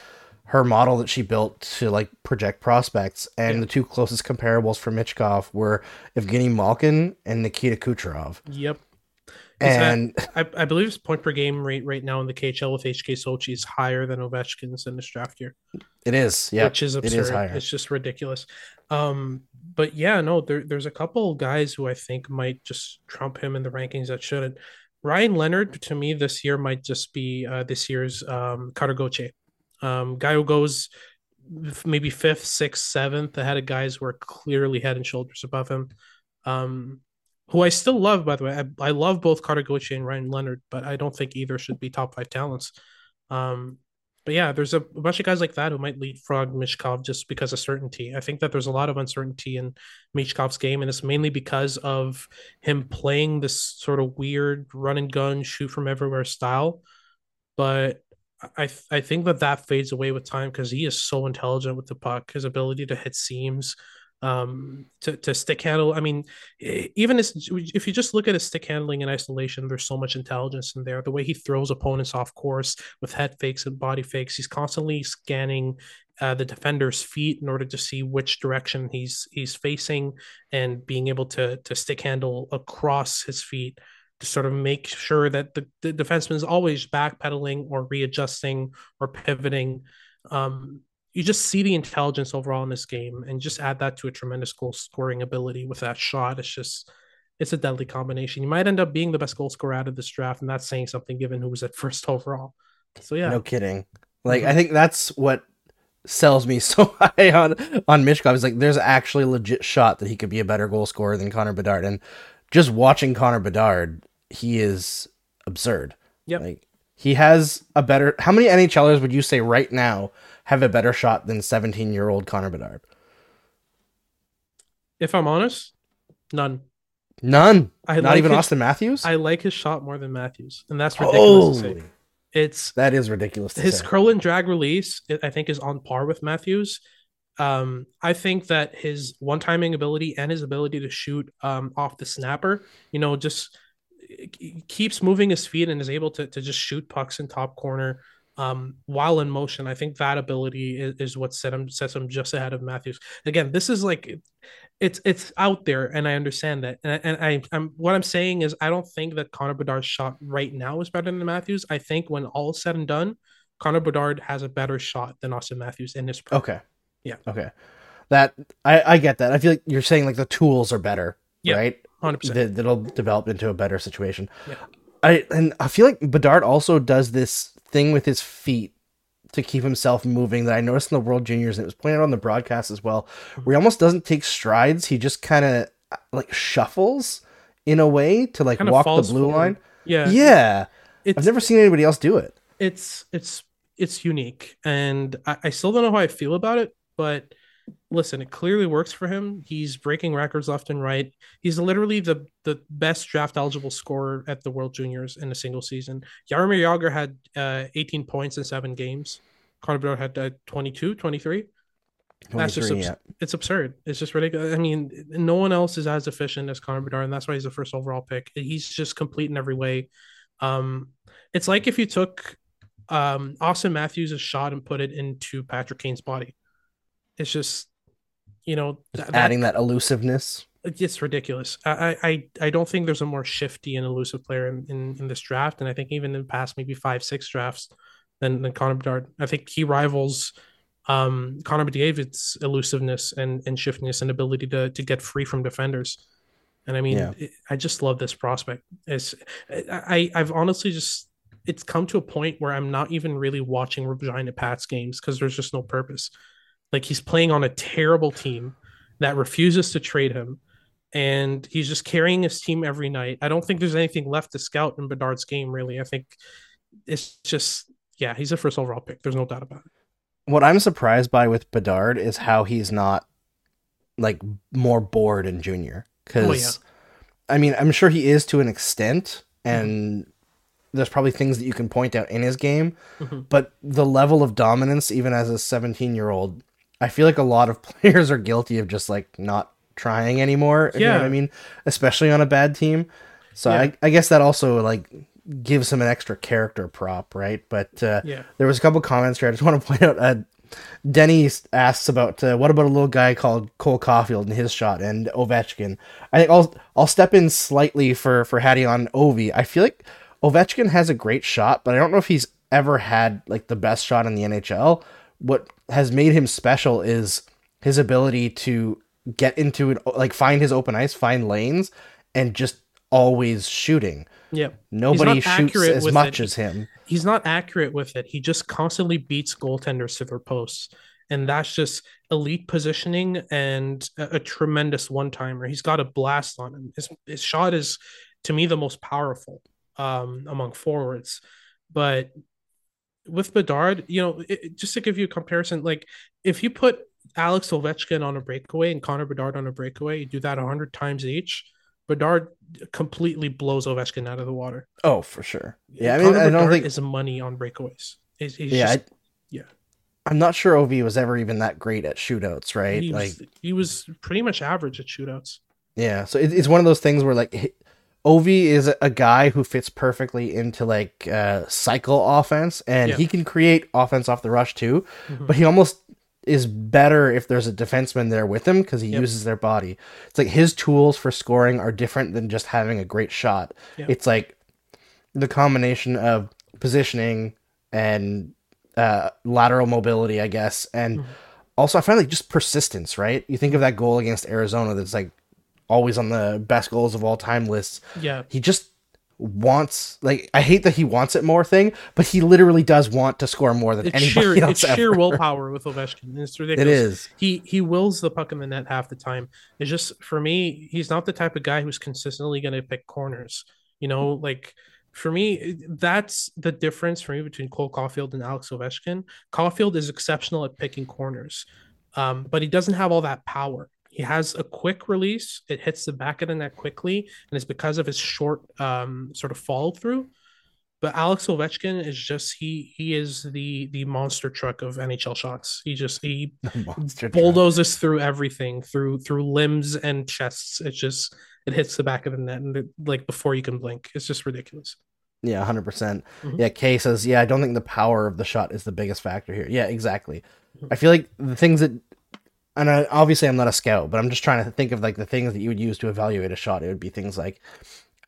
her model that she built to like project prospects. And Yeah. the two closest comparables for Michkov were Evgeny Malkin and Nikita Kucherov. Yep. And I, I believe his point per game rate right now in the KHL with HK Sochi is higher than Ovechkin's in this draft year, it is, yeah, which is absurd. is higher. It's just ridiculous. Um, but yeah, no, there, there's a couple guys who I think might just trump him in the rankings that shouldn't. Ryan Leonard to me this year might just be uh, this year's um, Karagoche, um, guy who goes maybe fifth, sixth, seventh ahead of guys who are clearly head and shoulders above him. Um, who I still love, by the way. I, I love both Cutter Gauthier and Ryan Leonard, but I don't think either should be top five talents. Um, but yeah, there's a, a bunch of guys like that who might leapfrog Michkov just because of certainty. I think that there's a lot of uncertainty in Michkov's game, and it's mainly because of him playing this sort of weird run and gun, shoot from everywhere style. But I I think that that fades away with time because he is so intelligent with the puck. His ability to hit seams, um, to to stick handle. I mean, even as, if you just look at his stick handling in isolation, there's so much intelligence in there. The way he throws opponents off course with head fakes and body fakes, he's constantly scanning uh, the defender's feet in order to see which direction he's he's facing and being able to to stick handle across his feet to sort of make sure that the, the defenseman is always backpedaling or readjusting or pivoting. Um, you just see the intelligence overall in this game and just add that to a tremendous goal scoring ability with that shot. It's just it's a deadly combination. You might end up being the best goal scorer out of this draft, and that's saying something given who was at first overall. So yeah, No kidding. Like Mhm. I think that's what sells me so high on on Michkov. It's like there's actually a legit shot that he could be a better goal scorer than Connor Bedard. And just watching Connor Bedard, he is absurd. Yep. Like he has a better. How many NHLers would you say right now have a better shot than 17 year old Connor Bedard? If I'm honest, none. None. I Not like even his- Austin Matthews. I like his shot more than Matthews, and that's ridiculous to Holy, say. It's that is ridiculous. To his say. curl and drag release. I think is on par with Matthews. Um, I think that his one timing ability and his ability to shoot um, off the snapper, you know, just keeps moving his feet and is able to to just shoot pucks in top corner um, while in motion. I think that ability is, is what set him sets him just ahead of Matthews. Again, this is like it's it's out there, and I understand that. And, and I I'm what I'm saying is I don't think that Connor Bedard's shot right now is better than Matthews. I think when all said and done, Connor Bedard has a better shot than Austin Matthews in his prime. Okay. Yeah. Okay. That I I get that. I feel like you're saying like the tools are better, Yeah. right? hundred percent. That, that'll develop into a better situation. Yeah. I and I feel like Bedard also does this thing with his feet to keep himself moving that I noticed in the World Juniors and it was pointed out on the broadcast as well, where he almost doesn't take strides. He just kind of like shuffles in a way to like Kinda walk the blue forward. line. Yeah, Yeah. It's I've never seen anybody else do it. it's it's it's unique, and I, I still don't know how I feel about it. But listen, it clearly works for him. He's breaking records left and right. He's literally the the best draft eligible scorer at the World Juniors in a single season. Jaromir Jagr had uh, 18 points in seven games. Connor Bedard had uh, 22, 23. That's just abs- yeah. it's absurd. It's just ridiculous. I mean, no one else is as efficient as Connor Bedard, and that's why he's the first overall pick. He's just complete in every way. Um, it's like if you took um, Austin Matthews' shot and put it into Patrick Kane's body. It's just, you know, Just that- adding that elusiveness. it's ridiculous. I, I I don't think there's a more shifty and elusive player in, in, in this draft, and I think even in past maybe five six drafts than than Connor Bedard. I think he rivals um, Connor McDavid's elusiveness and and shiftiness and ability to to get free from defenders. And I mean, Yeah. it- I just love this prospect. It's I I've honestly just it's come to a point where I'm not even really watching Regina Pat's games because there's just no purpose. Like he's playing on a terrible team that refuses to trade him and he's just carrying his team every night. I don't think there's anything left to scout in Bedard's game, really. I think it's just, yeah, he's a first overall pick. There's no doubt about it. What I'm surprised by with Bedard is how he's not like more bored in junior. Because Oh, yeah. I mean, I'm sure he is to an extent, and there's probably things that you can point out in his game, Mhm. but the level of dominance, even as a 17 year old, I feel like a lot of players are guilty of just like not trying anymore. if You know what Yeah. I mean? Especially on a bad team. So Yeah. I, I guess that also like gives him an extra character prop, right? But uh, Yeah. there was a couple comments here. I just want to point out. Uh, Denny asks about uh, what about a little guy called Cole Caufield and his shot and Ovechkin. I think I'll I'll step in slightly for for Hadi on Ovi. I feel like Ovechkin has a great shot, but I don't know if he's ever had like the best shot in the NHL. What has made him special is his ability to get into it, like find his open ice, find lanes, and just always shooting. Yeah. Nobody shoots as much it. as him. He's not accurate with it. He just constantly beats goaltenders to their posts. And that's just elite positioning and a, a tremendous one timer. He's got a blast on him. His, his shot is, to me, the most powerful um, among forwards. But with Bedard, you know, it, just to give you a comparison, like if you put Alex Ovechkin on a breakaway and Connor Bedard on a breakaway, you do that 100 times each. Bedard completely blows Ovechkin out of the water. Oh, for sure. Yeah, I mean, Connor I don't Bedard think. is money on breakaways. He's, he's yeah, just, I, yeah. I'm not sure Ovi was ever even that great at shootouts, right? he like, was he was pretty much average at shootouts. yeah. So it, it's one of those things where like Ovi is a, guy who fits perfectly into like uh, cycle offense, and Yeah. he can create offense off the rush too. Mhm. But he almost is better if there's a defenseman there with him because he Yep. uses their body. It's like his tools for scoring are different than just having a great shot. Yeah. It's like the combination of positioning and uh, lateral mobility, I guess, and Mhm. also I find like just persistence. Right? You think of that goal against Arizona that's like always on the best goals of all time lists. Yeah, He just wants like I hate that he wants it more thing, but he literally does want to score more than It's anybody sheer, else it's sheer willpower with Ovechkin. It's ridiculous. It is. He he wills the puck in the net half the time. It's just for me, he's not the type of guy who's consistently going to pick corners. You know, like for me, that's the difference for me between Cole Caufield and Alex Ovechkin. Caufield is exceptional at picking corners, um, but he doesn't have all that power. He has a quick release; it hits the back of the net quickly, and it's because of his short um, sort of follow through. But Alex Ovechkin is just he he is the the monster truck of NHL shots. He just he Monster truck. bulldozes through everything through through limbs and chests. It just it hits the back of the net and it, like before you can blink. It's just ridiculous. Yeah, hundred percent. Mhm. Yeah, Kay says, yeah, I don't think the power of the shot is the biggest factor here. Yeah, exactly. Mhm. I feel like the things that, and I, obviously I'm not a scout, but I'm just trying to think of like the things that you would use to evaluate a shot. It would be things like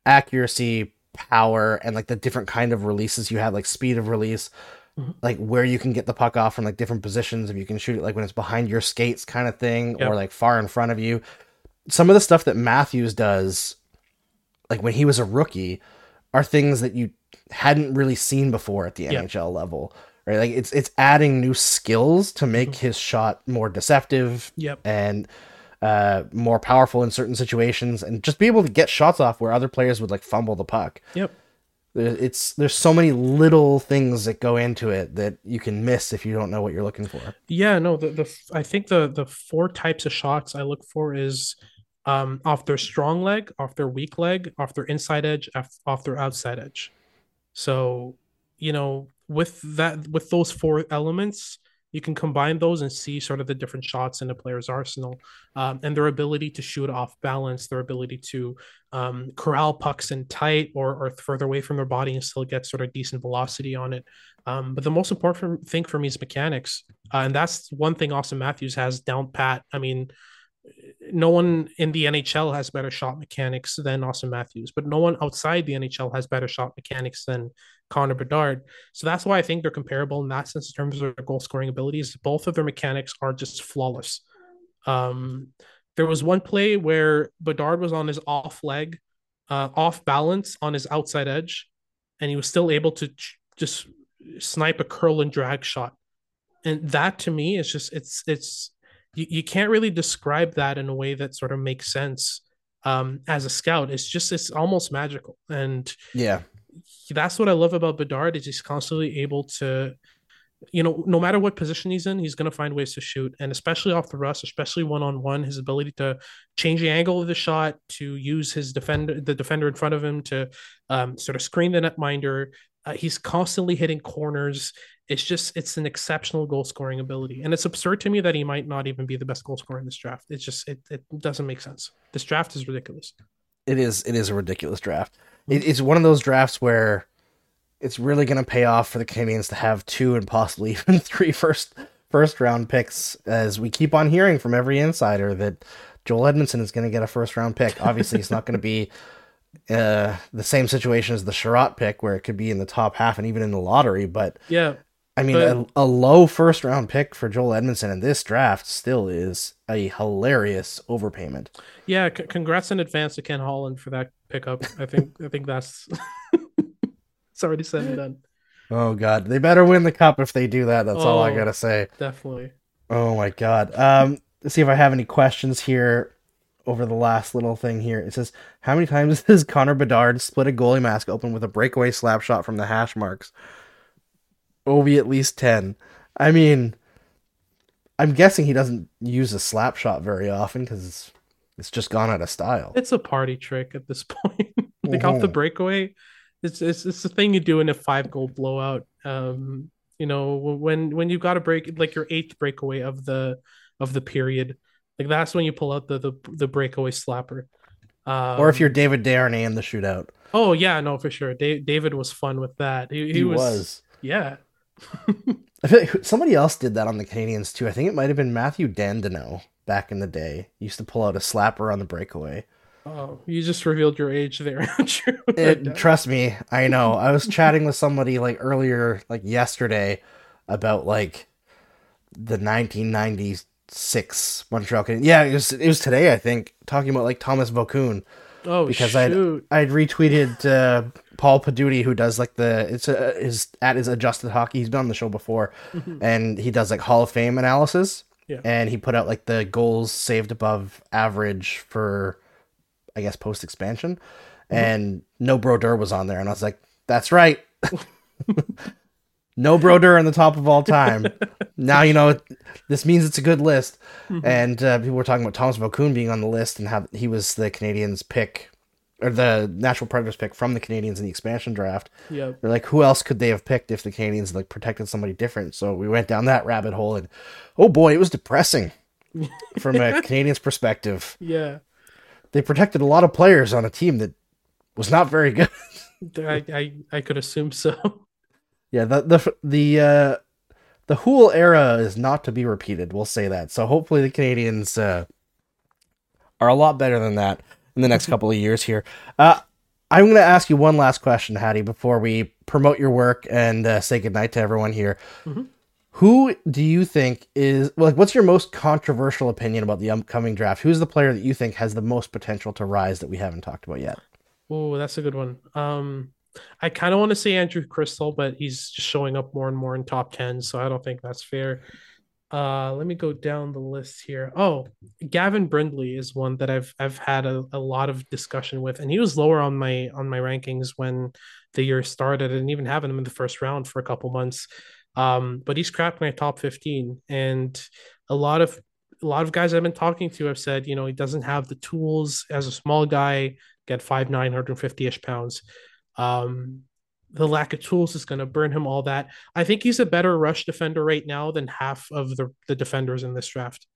accuracy, power, and like the different kind of releases you have, like speed of release, Mhm. like where you can get the puck off from like different positions. If you can shoot it like when it's behind your skates, kind of thing, Yep. or like far in front of you. Some of the stuff that Matthews does, like when he was a rookie, are things that you hadn't really seen before at the Yeah. NHL level. Right? Like it's it's adding new skills to make Mm-hmm. his shot more deceptive Yep. and uh more powerful in certain situations and just be able to get shots off where other players would like fumble the puck. Yep. It's there's so many little things that go into it that you can miss if you don't know what you're looking for. Yeah, no, the, the I think the the four types of shots I look for is um off their strong leg, off their weak leg, off their inside edge, off, off their outside edge. So, you know, with that with those four elements, you can combine those and see sort of the different shots in a player's arsenal um, and their ability to shoot off balance, their ability to um, corral pucks in tight or, or further away from their body and still get sort of decent velocity on it. Um, but the most important thing for me is mechanics. Uh, and that's one thing Austin Matthews has down pat. I mean, no one in the NHL has better shot mechanics than Austin Matthews, but no one outside the NHL has better shot mechanics than Connor Bedard. So that's why I think they're comparable in that sense in terms of their goal scoring abilities. Both of their mechanics are just flawless. Um, there was one play where Bedard was on his off leg, uh, off balance on his outside edge, and he was still able to ch- just snipe a curl and drag shot. And that to me is just it's it's you, you can't really describe that in a way that sort of makes sense um, as a scout. It's just it's almost magical, and Yeah. that's what I love about Bedard is he's constantly able to, you know, no matter what position he's in, he's going to find ways to shoot, and especially off the rush, especially one on one, his ability to change the angle of the shot, to use his defender, the defender in front of him, to um, sort of screen the netminder. Uh, he's constantly hitting corners. It's just it's an exceptional goal scoring ability, and it's absurd to me that he might not even be the best goal scorer in this draft. It's just it it doesn't make sense. This draft is ridiculous. it is it is a ridiculous draft. It, it's one of those drafts where it's really going to pay off for the Canadiens to have two and possibly even three first first round picks, as we keep on hearing from every insider that Joel Edmundson is going to get a first round pick. Obviously, it's not going to be uh, the same situation as the Chiarot pick, where it could be in the top half and even in the lottery. But Yeah, I mean, But- a, a low first round pick for Joel Edmundson in this draft still is a hilarious overpayment. Yeah, c- congrats in advance to Ken Holland for that pickup. I think I think that's it's already said and done. Oh God, they better win the cup if they do that. That's all I Oh. gotta say. Definitely. Oh my God. Um, let's see if I have any questions here over the last little thing here. It says, how many times has Connor Bedard split a goalie mask open with a breakaway slap shot from the hash marks? Ovi at least ten. I mean, I'm guessing he doesn't use a slap shot very often because it's, it's just gone out of style. It's a party trick at this point. like off the Mhm. breakaway, it's it's it's the thing you do in a five goal blowout. Um, you know, when when you've got to break like your eighth breakaway of the of the period, like that's when you pull out the the, the breakaway slapper. Um, or if you're David Desharnais in the shootout, oh yeah, no for sure. Da- David was fun with that. He, he, he, was, was. yeah. I feel like somebody else did that on the Canadiens too. I think it might have been Mathieu Dandenault back in the day. He used to pull out a slapper on the breakaway. Oh, you just revealed your age there. It, trust me, I know. I was chatting with somebody like earlier, like yesterday, about like the 1996 Montreal Canadiens. Yeah, it was it was today, I think, talking about like Thomas Vokoun. Oh, because I'd. I'd retweeted uh, Paul Paduti who does like the it's a, his at his adjusted hockey. He's been on the show before, mm-hmm. and he does like Hall of Fame analysis. Yeah. And he put out like the goals saved above average for, I guess post expansion, mm-hmm. and no Brodeur was on there, and I was like, that's right. no Brodeur on the top of all time. now you know this means it's a good list. And uh, people were talking about Thomas Vokoun being on the list and how he was the Canadiens pick or the Nashville Predators pick from the Canadiens in the expansion draft. Yeah, They're like, who else could they have picked if the Canadiens like protected somebody different? So we went down that rabbit hole, and oh boy, it was depressing from a Canadiens perspective. Yeah. They protected a lot of players on a team that was not very good. I, I I could assume so. Yeah, the the the uh, the Houle era is not to be repeated. We'll say that. So hopefully the Canadiens uh, are a lot better than that in the next couple of years here. Uh, I'm going to ask you one last question, Hadi, before we promote your work and uh, say goodnight to everyone here. Who do you think is like? What's your most controversial opinion about the upcoming draft? Who's the player that you think has the most potential to rise that we haven't talked about yet? Oh, that's a good one. Um, I kind of want to say Andrew Cristall, but he's just showing up more and more in top 10, so I don't think that's fair. Uh, let me go down the list here. Oh, Gavin Brindley is one that I've I've had a, a lot of discussion with, and he was lower on my on my rankings when the year started, and even having him in the first round for a couple months. Um, but he's cracked my top 15, and a lot of a lot of guys I've been talking to have said, you know, he doesn't have the tools as a small guy, get five nine hundred fifty ish pounds. Um, the lack of tools is going to burn him all that. I think he's a better rush defender right now than half of the, the defenders in this draft.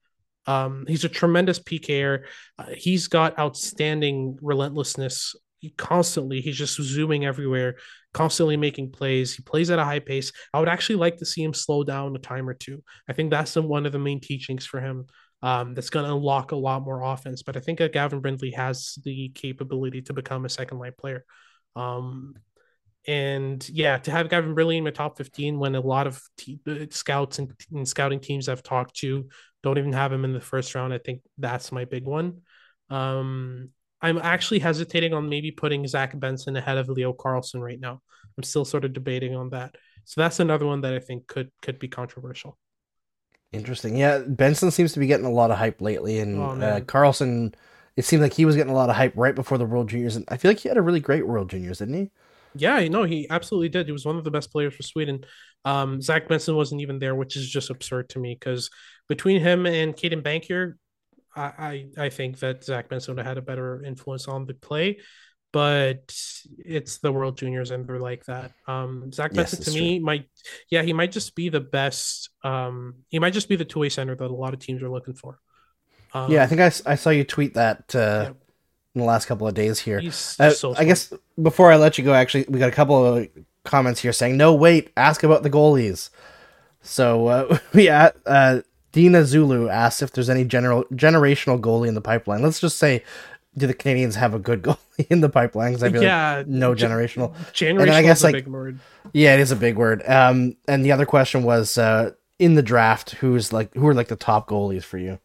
Um, he's a tremendous PKer. Uh, he's got outstanding relentlessness he constantly. He's just zooming everywhere, constantly making plays. He plays at a high pace. I would actually like to see him slow down a time or two. I think that's the, one of the main teachings for him. Um, that's going to unlock a lot more offense. But I think that Gavin Brindley has the capability to become a second line player. Um, and yeah, to have Gavin Brindley in my top 15 when a lot of te- scouts and, and, scouting teams I've talked to don't even have him in the first round, I think that's my big one. Um, I'm actually hesitating on maybe putting Zach Benson ahead of Leo Carlsson right now. I'm still sort of debating on that. So that's another one that I think could could be controversial. Interesting. Yeah, Benson seems to be getting a lot of hype lately, and Oh, uh. Carlsson. It seemed like he was getting a lot of hype right before the World Juniors, and I feel like he had a really great World Juniors, didn't he? Yeah, no, he absolutely did. He was one of the best players for Sweden. Um, Zach Benson wasn't even there, which is just absurd to me because between him and Caden Bankier, I, I I think that Zach Benson would have had a better influence on the play, but it's the World Juniors and they're like that. Um, Zach Yes, Benson to me might, yeah, he might just be the best. Um, he might just be the two way center that a lot of teams are looking for. Um, yeah, I think I, I saw you tweet that uh, Yeah. in the last couple of days here. Uh, so. I guess before I let you go, actually, we got a couple of comments here saying, "No, wait, ask about the goalies." So uh, we uh, Dina Zulu asked if there's any general generational goalie in the pipeline. Let's just say, do the Canadiens have a good goalie in the pipeline? Because I feel like yeah, no ge- generational. Generational I guess, is a like, big word. Yeah, it is a big word. Um, and the other question was uh, in the draft, who's like who are like the top goalies for you?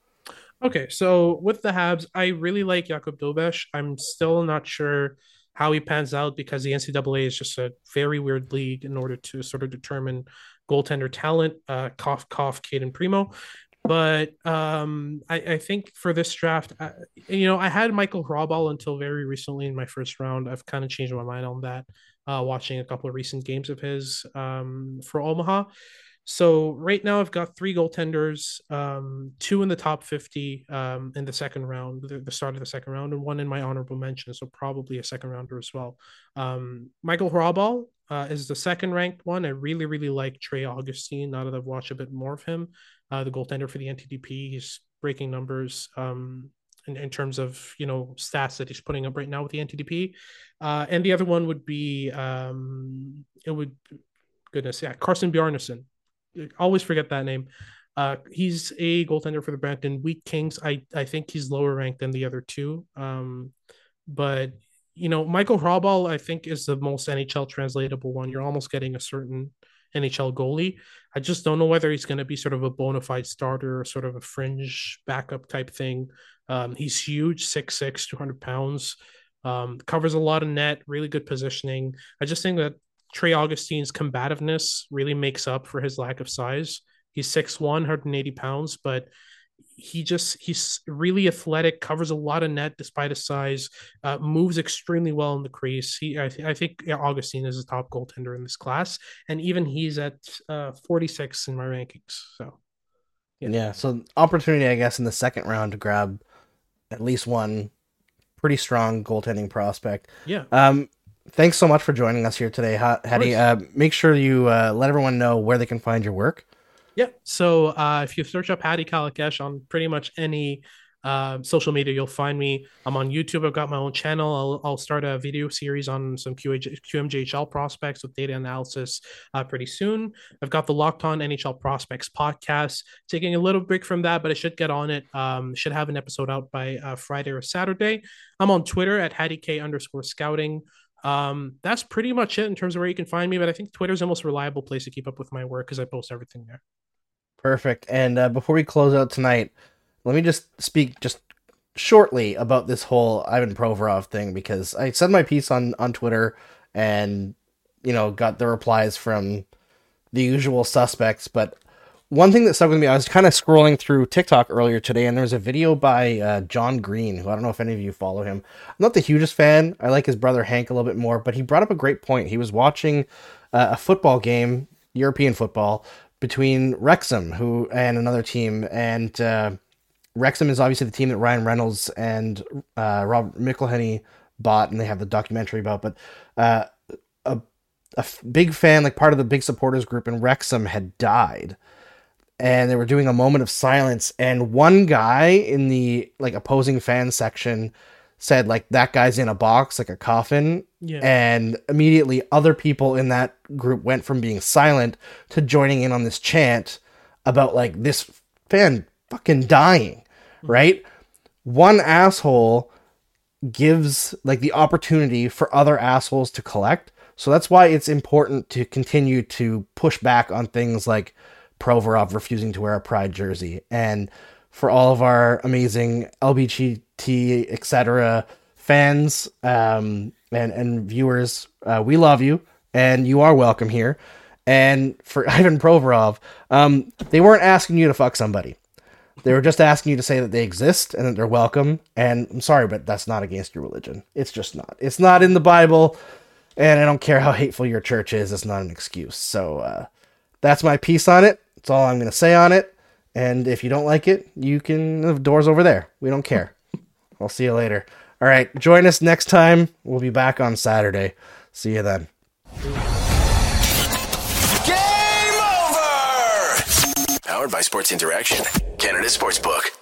Okay, so with the Habs, I really like Jakub Dobeš. I'm still not sure how he pans out because the NCAA is just a very weird league in order to sort of determine goaltender talent. Uh, cough, cough, Cayden Primeau. But um, I, I think for this draft, I, you know, I had Michael Hrabal until very recently in my first round. I've kind of changed my mind on that, uh, watching a couple of recent games of his um, for Omaha. So right now I've got three goaltenders, um, two in the top 50 um, in the second round, the, the start of the second round, and one in my honorable mention. So probably a second rounder as well. Um, Michael Hrabal uh, is the second ranked one. I really, really like Trey Augustine now that I've watched a bit more of him, uh, the goaltender for the NTDP. He's breaking numbers um, in, in terms of, you know, stats that he's putting up right now with the NTDP. Uh, and the other one would be, um, it would, goodness, yeah, Carson Bjarnason always forget that name. Uh, he's a goaltender for the Brandon Wheat Kings. I, I think he's lower ranked than the other two. Um, but you know, Michael Hrabal, I think, is the most NHL translatable one. You're almost getting a certain NHL goalie. I just don't know whether he's going to be sort of a bona fide starter or sort of a fringe backup type thing. Um, he's huge, 6'6, 200 pounds. Um, covers a lot of net, really good positioning. I just think that Trey Augustine's combativeness really makes up for his lack of size. He's 6'1, 180 pounds, but he just he's really athletic, covers a lot of net despite his size, uh, moves extremely well in the crease. He, I, th- I think Augustine is a top goaltender in this class, and even he's at uh, 46 in my rankings. So, yeah. yeah, so opportunity, I guess, in the second round to grab at least one pretty strong goaltending prospect. Yeah. Um, thanks so much for joining us here today, Hadi. Uh, make sure you uh, let everyone know where they can find your work. Yeah. So uh, if you search up Hadi Kalakeche on pretty much any uh, social media, you'll find me. I'm on YouTube. I've got my own channel. I'll, I'll start a video series on some QH, QMJHL prospects with data analysis uh, pretty soon. I've got the Locked On NHL Prospects podcast. Taking a little break from that, but I should get on it. Um, should have an episode out by uh, Friday or Saturday. I'm on Twitter at Hadi K underscore scouting. Um, that's pretty much it in terms of where you can find me. But I think Twitter is the most reliable place to keep up with my work because I post everything there. Perfect. And uh, before we close out tonight, let me just speak just shortly about this whole Ivan Provorov thing because I said my piece on on Twitter and you know got the replies from the usual suspects, but one thing that stuck with me, I was kind of scrolling through TikTok earlier today, and there was a video by uh, John Green, who I don't know if any of you follow him. I'm not the hugest fan. I like his brother Hank a little bit more, but he brought up a great point. He was watching uh, a football game, European football, between Wrexham who and another team, and uh, Wrexham is obviously the team that Ryan Reynolds and uh, Rob McElhenney bought, and they have the documentary about. But uh, a, a big fan, like part of the big supporters group in Wrexham, had died, and they were doing a moment of silence. And one guy in the like opposing fan section said like that guy's in a box like a coffin yeah. and immediately other people in that group went from being silent to joining in on this chant about like this fan fucking dying mm-hmm. right one asshole gives like the opportunity for other assholes to collect so that's why it's important to continue to push back on things like Provorov refusing to wear a pride jersey and for all of our amazing LBGT, etc. fans um, and and viewers. Uh, we love you, and you are welcome here. And for Ivan Provorov, um, they weren't asking you to fuck somebody. They were just asking you to say that they exist and that they're welcome. And I'm sorry, but that's not against your religion. It's just not. It's not in the Bible. And I don't care how hateful your church is. It's not an excuse. So uh, that's my piece on it. That's all I'm going to say on it. And if you don't like it, you can the doors over there. We don't care. I'll see you later. All right, join us next time. We'll be back on Saturday. See you then. Game over. Powered by Sports Interaction, Canada Sportsbook.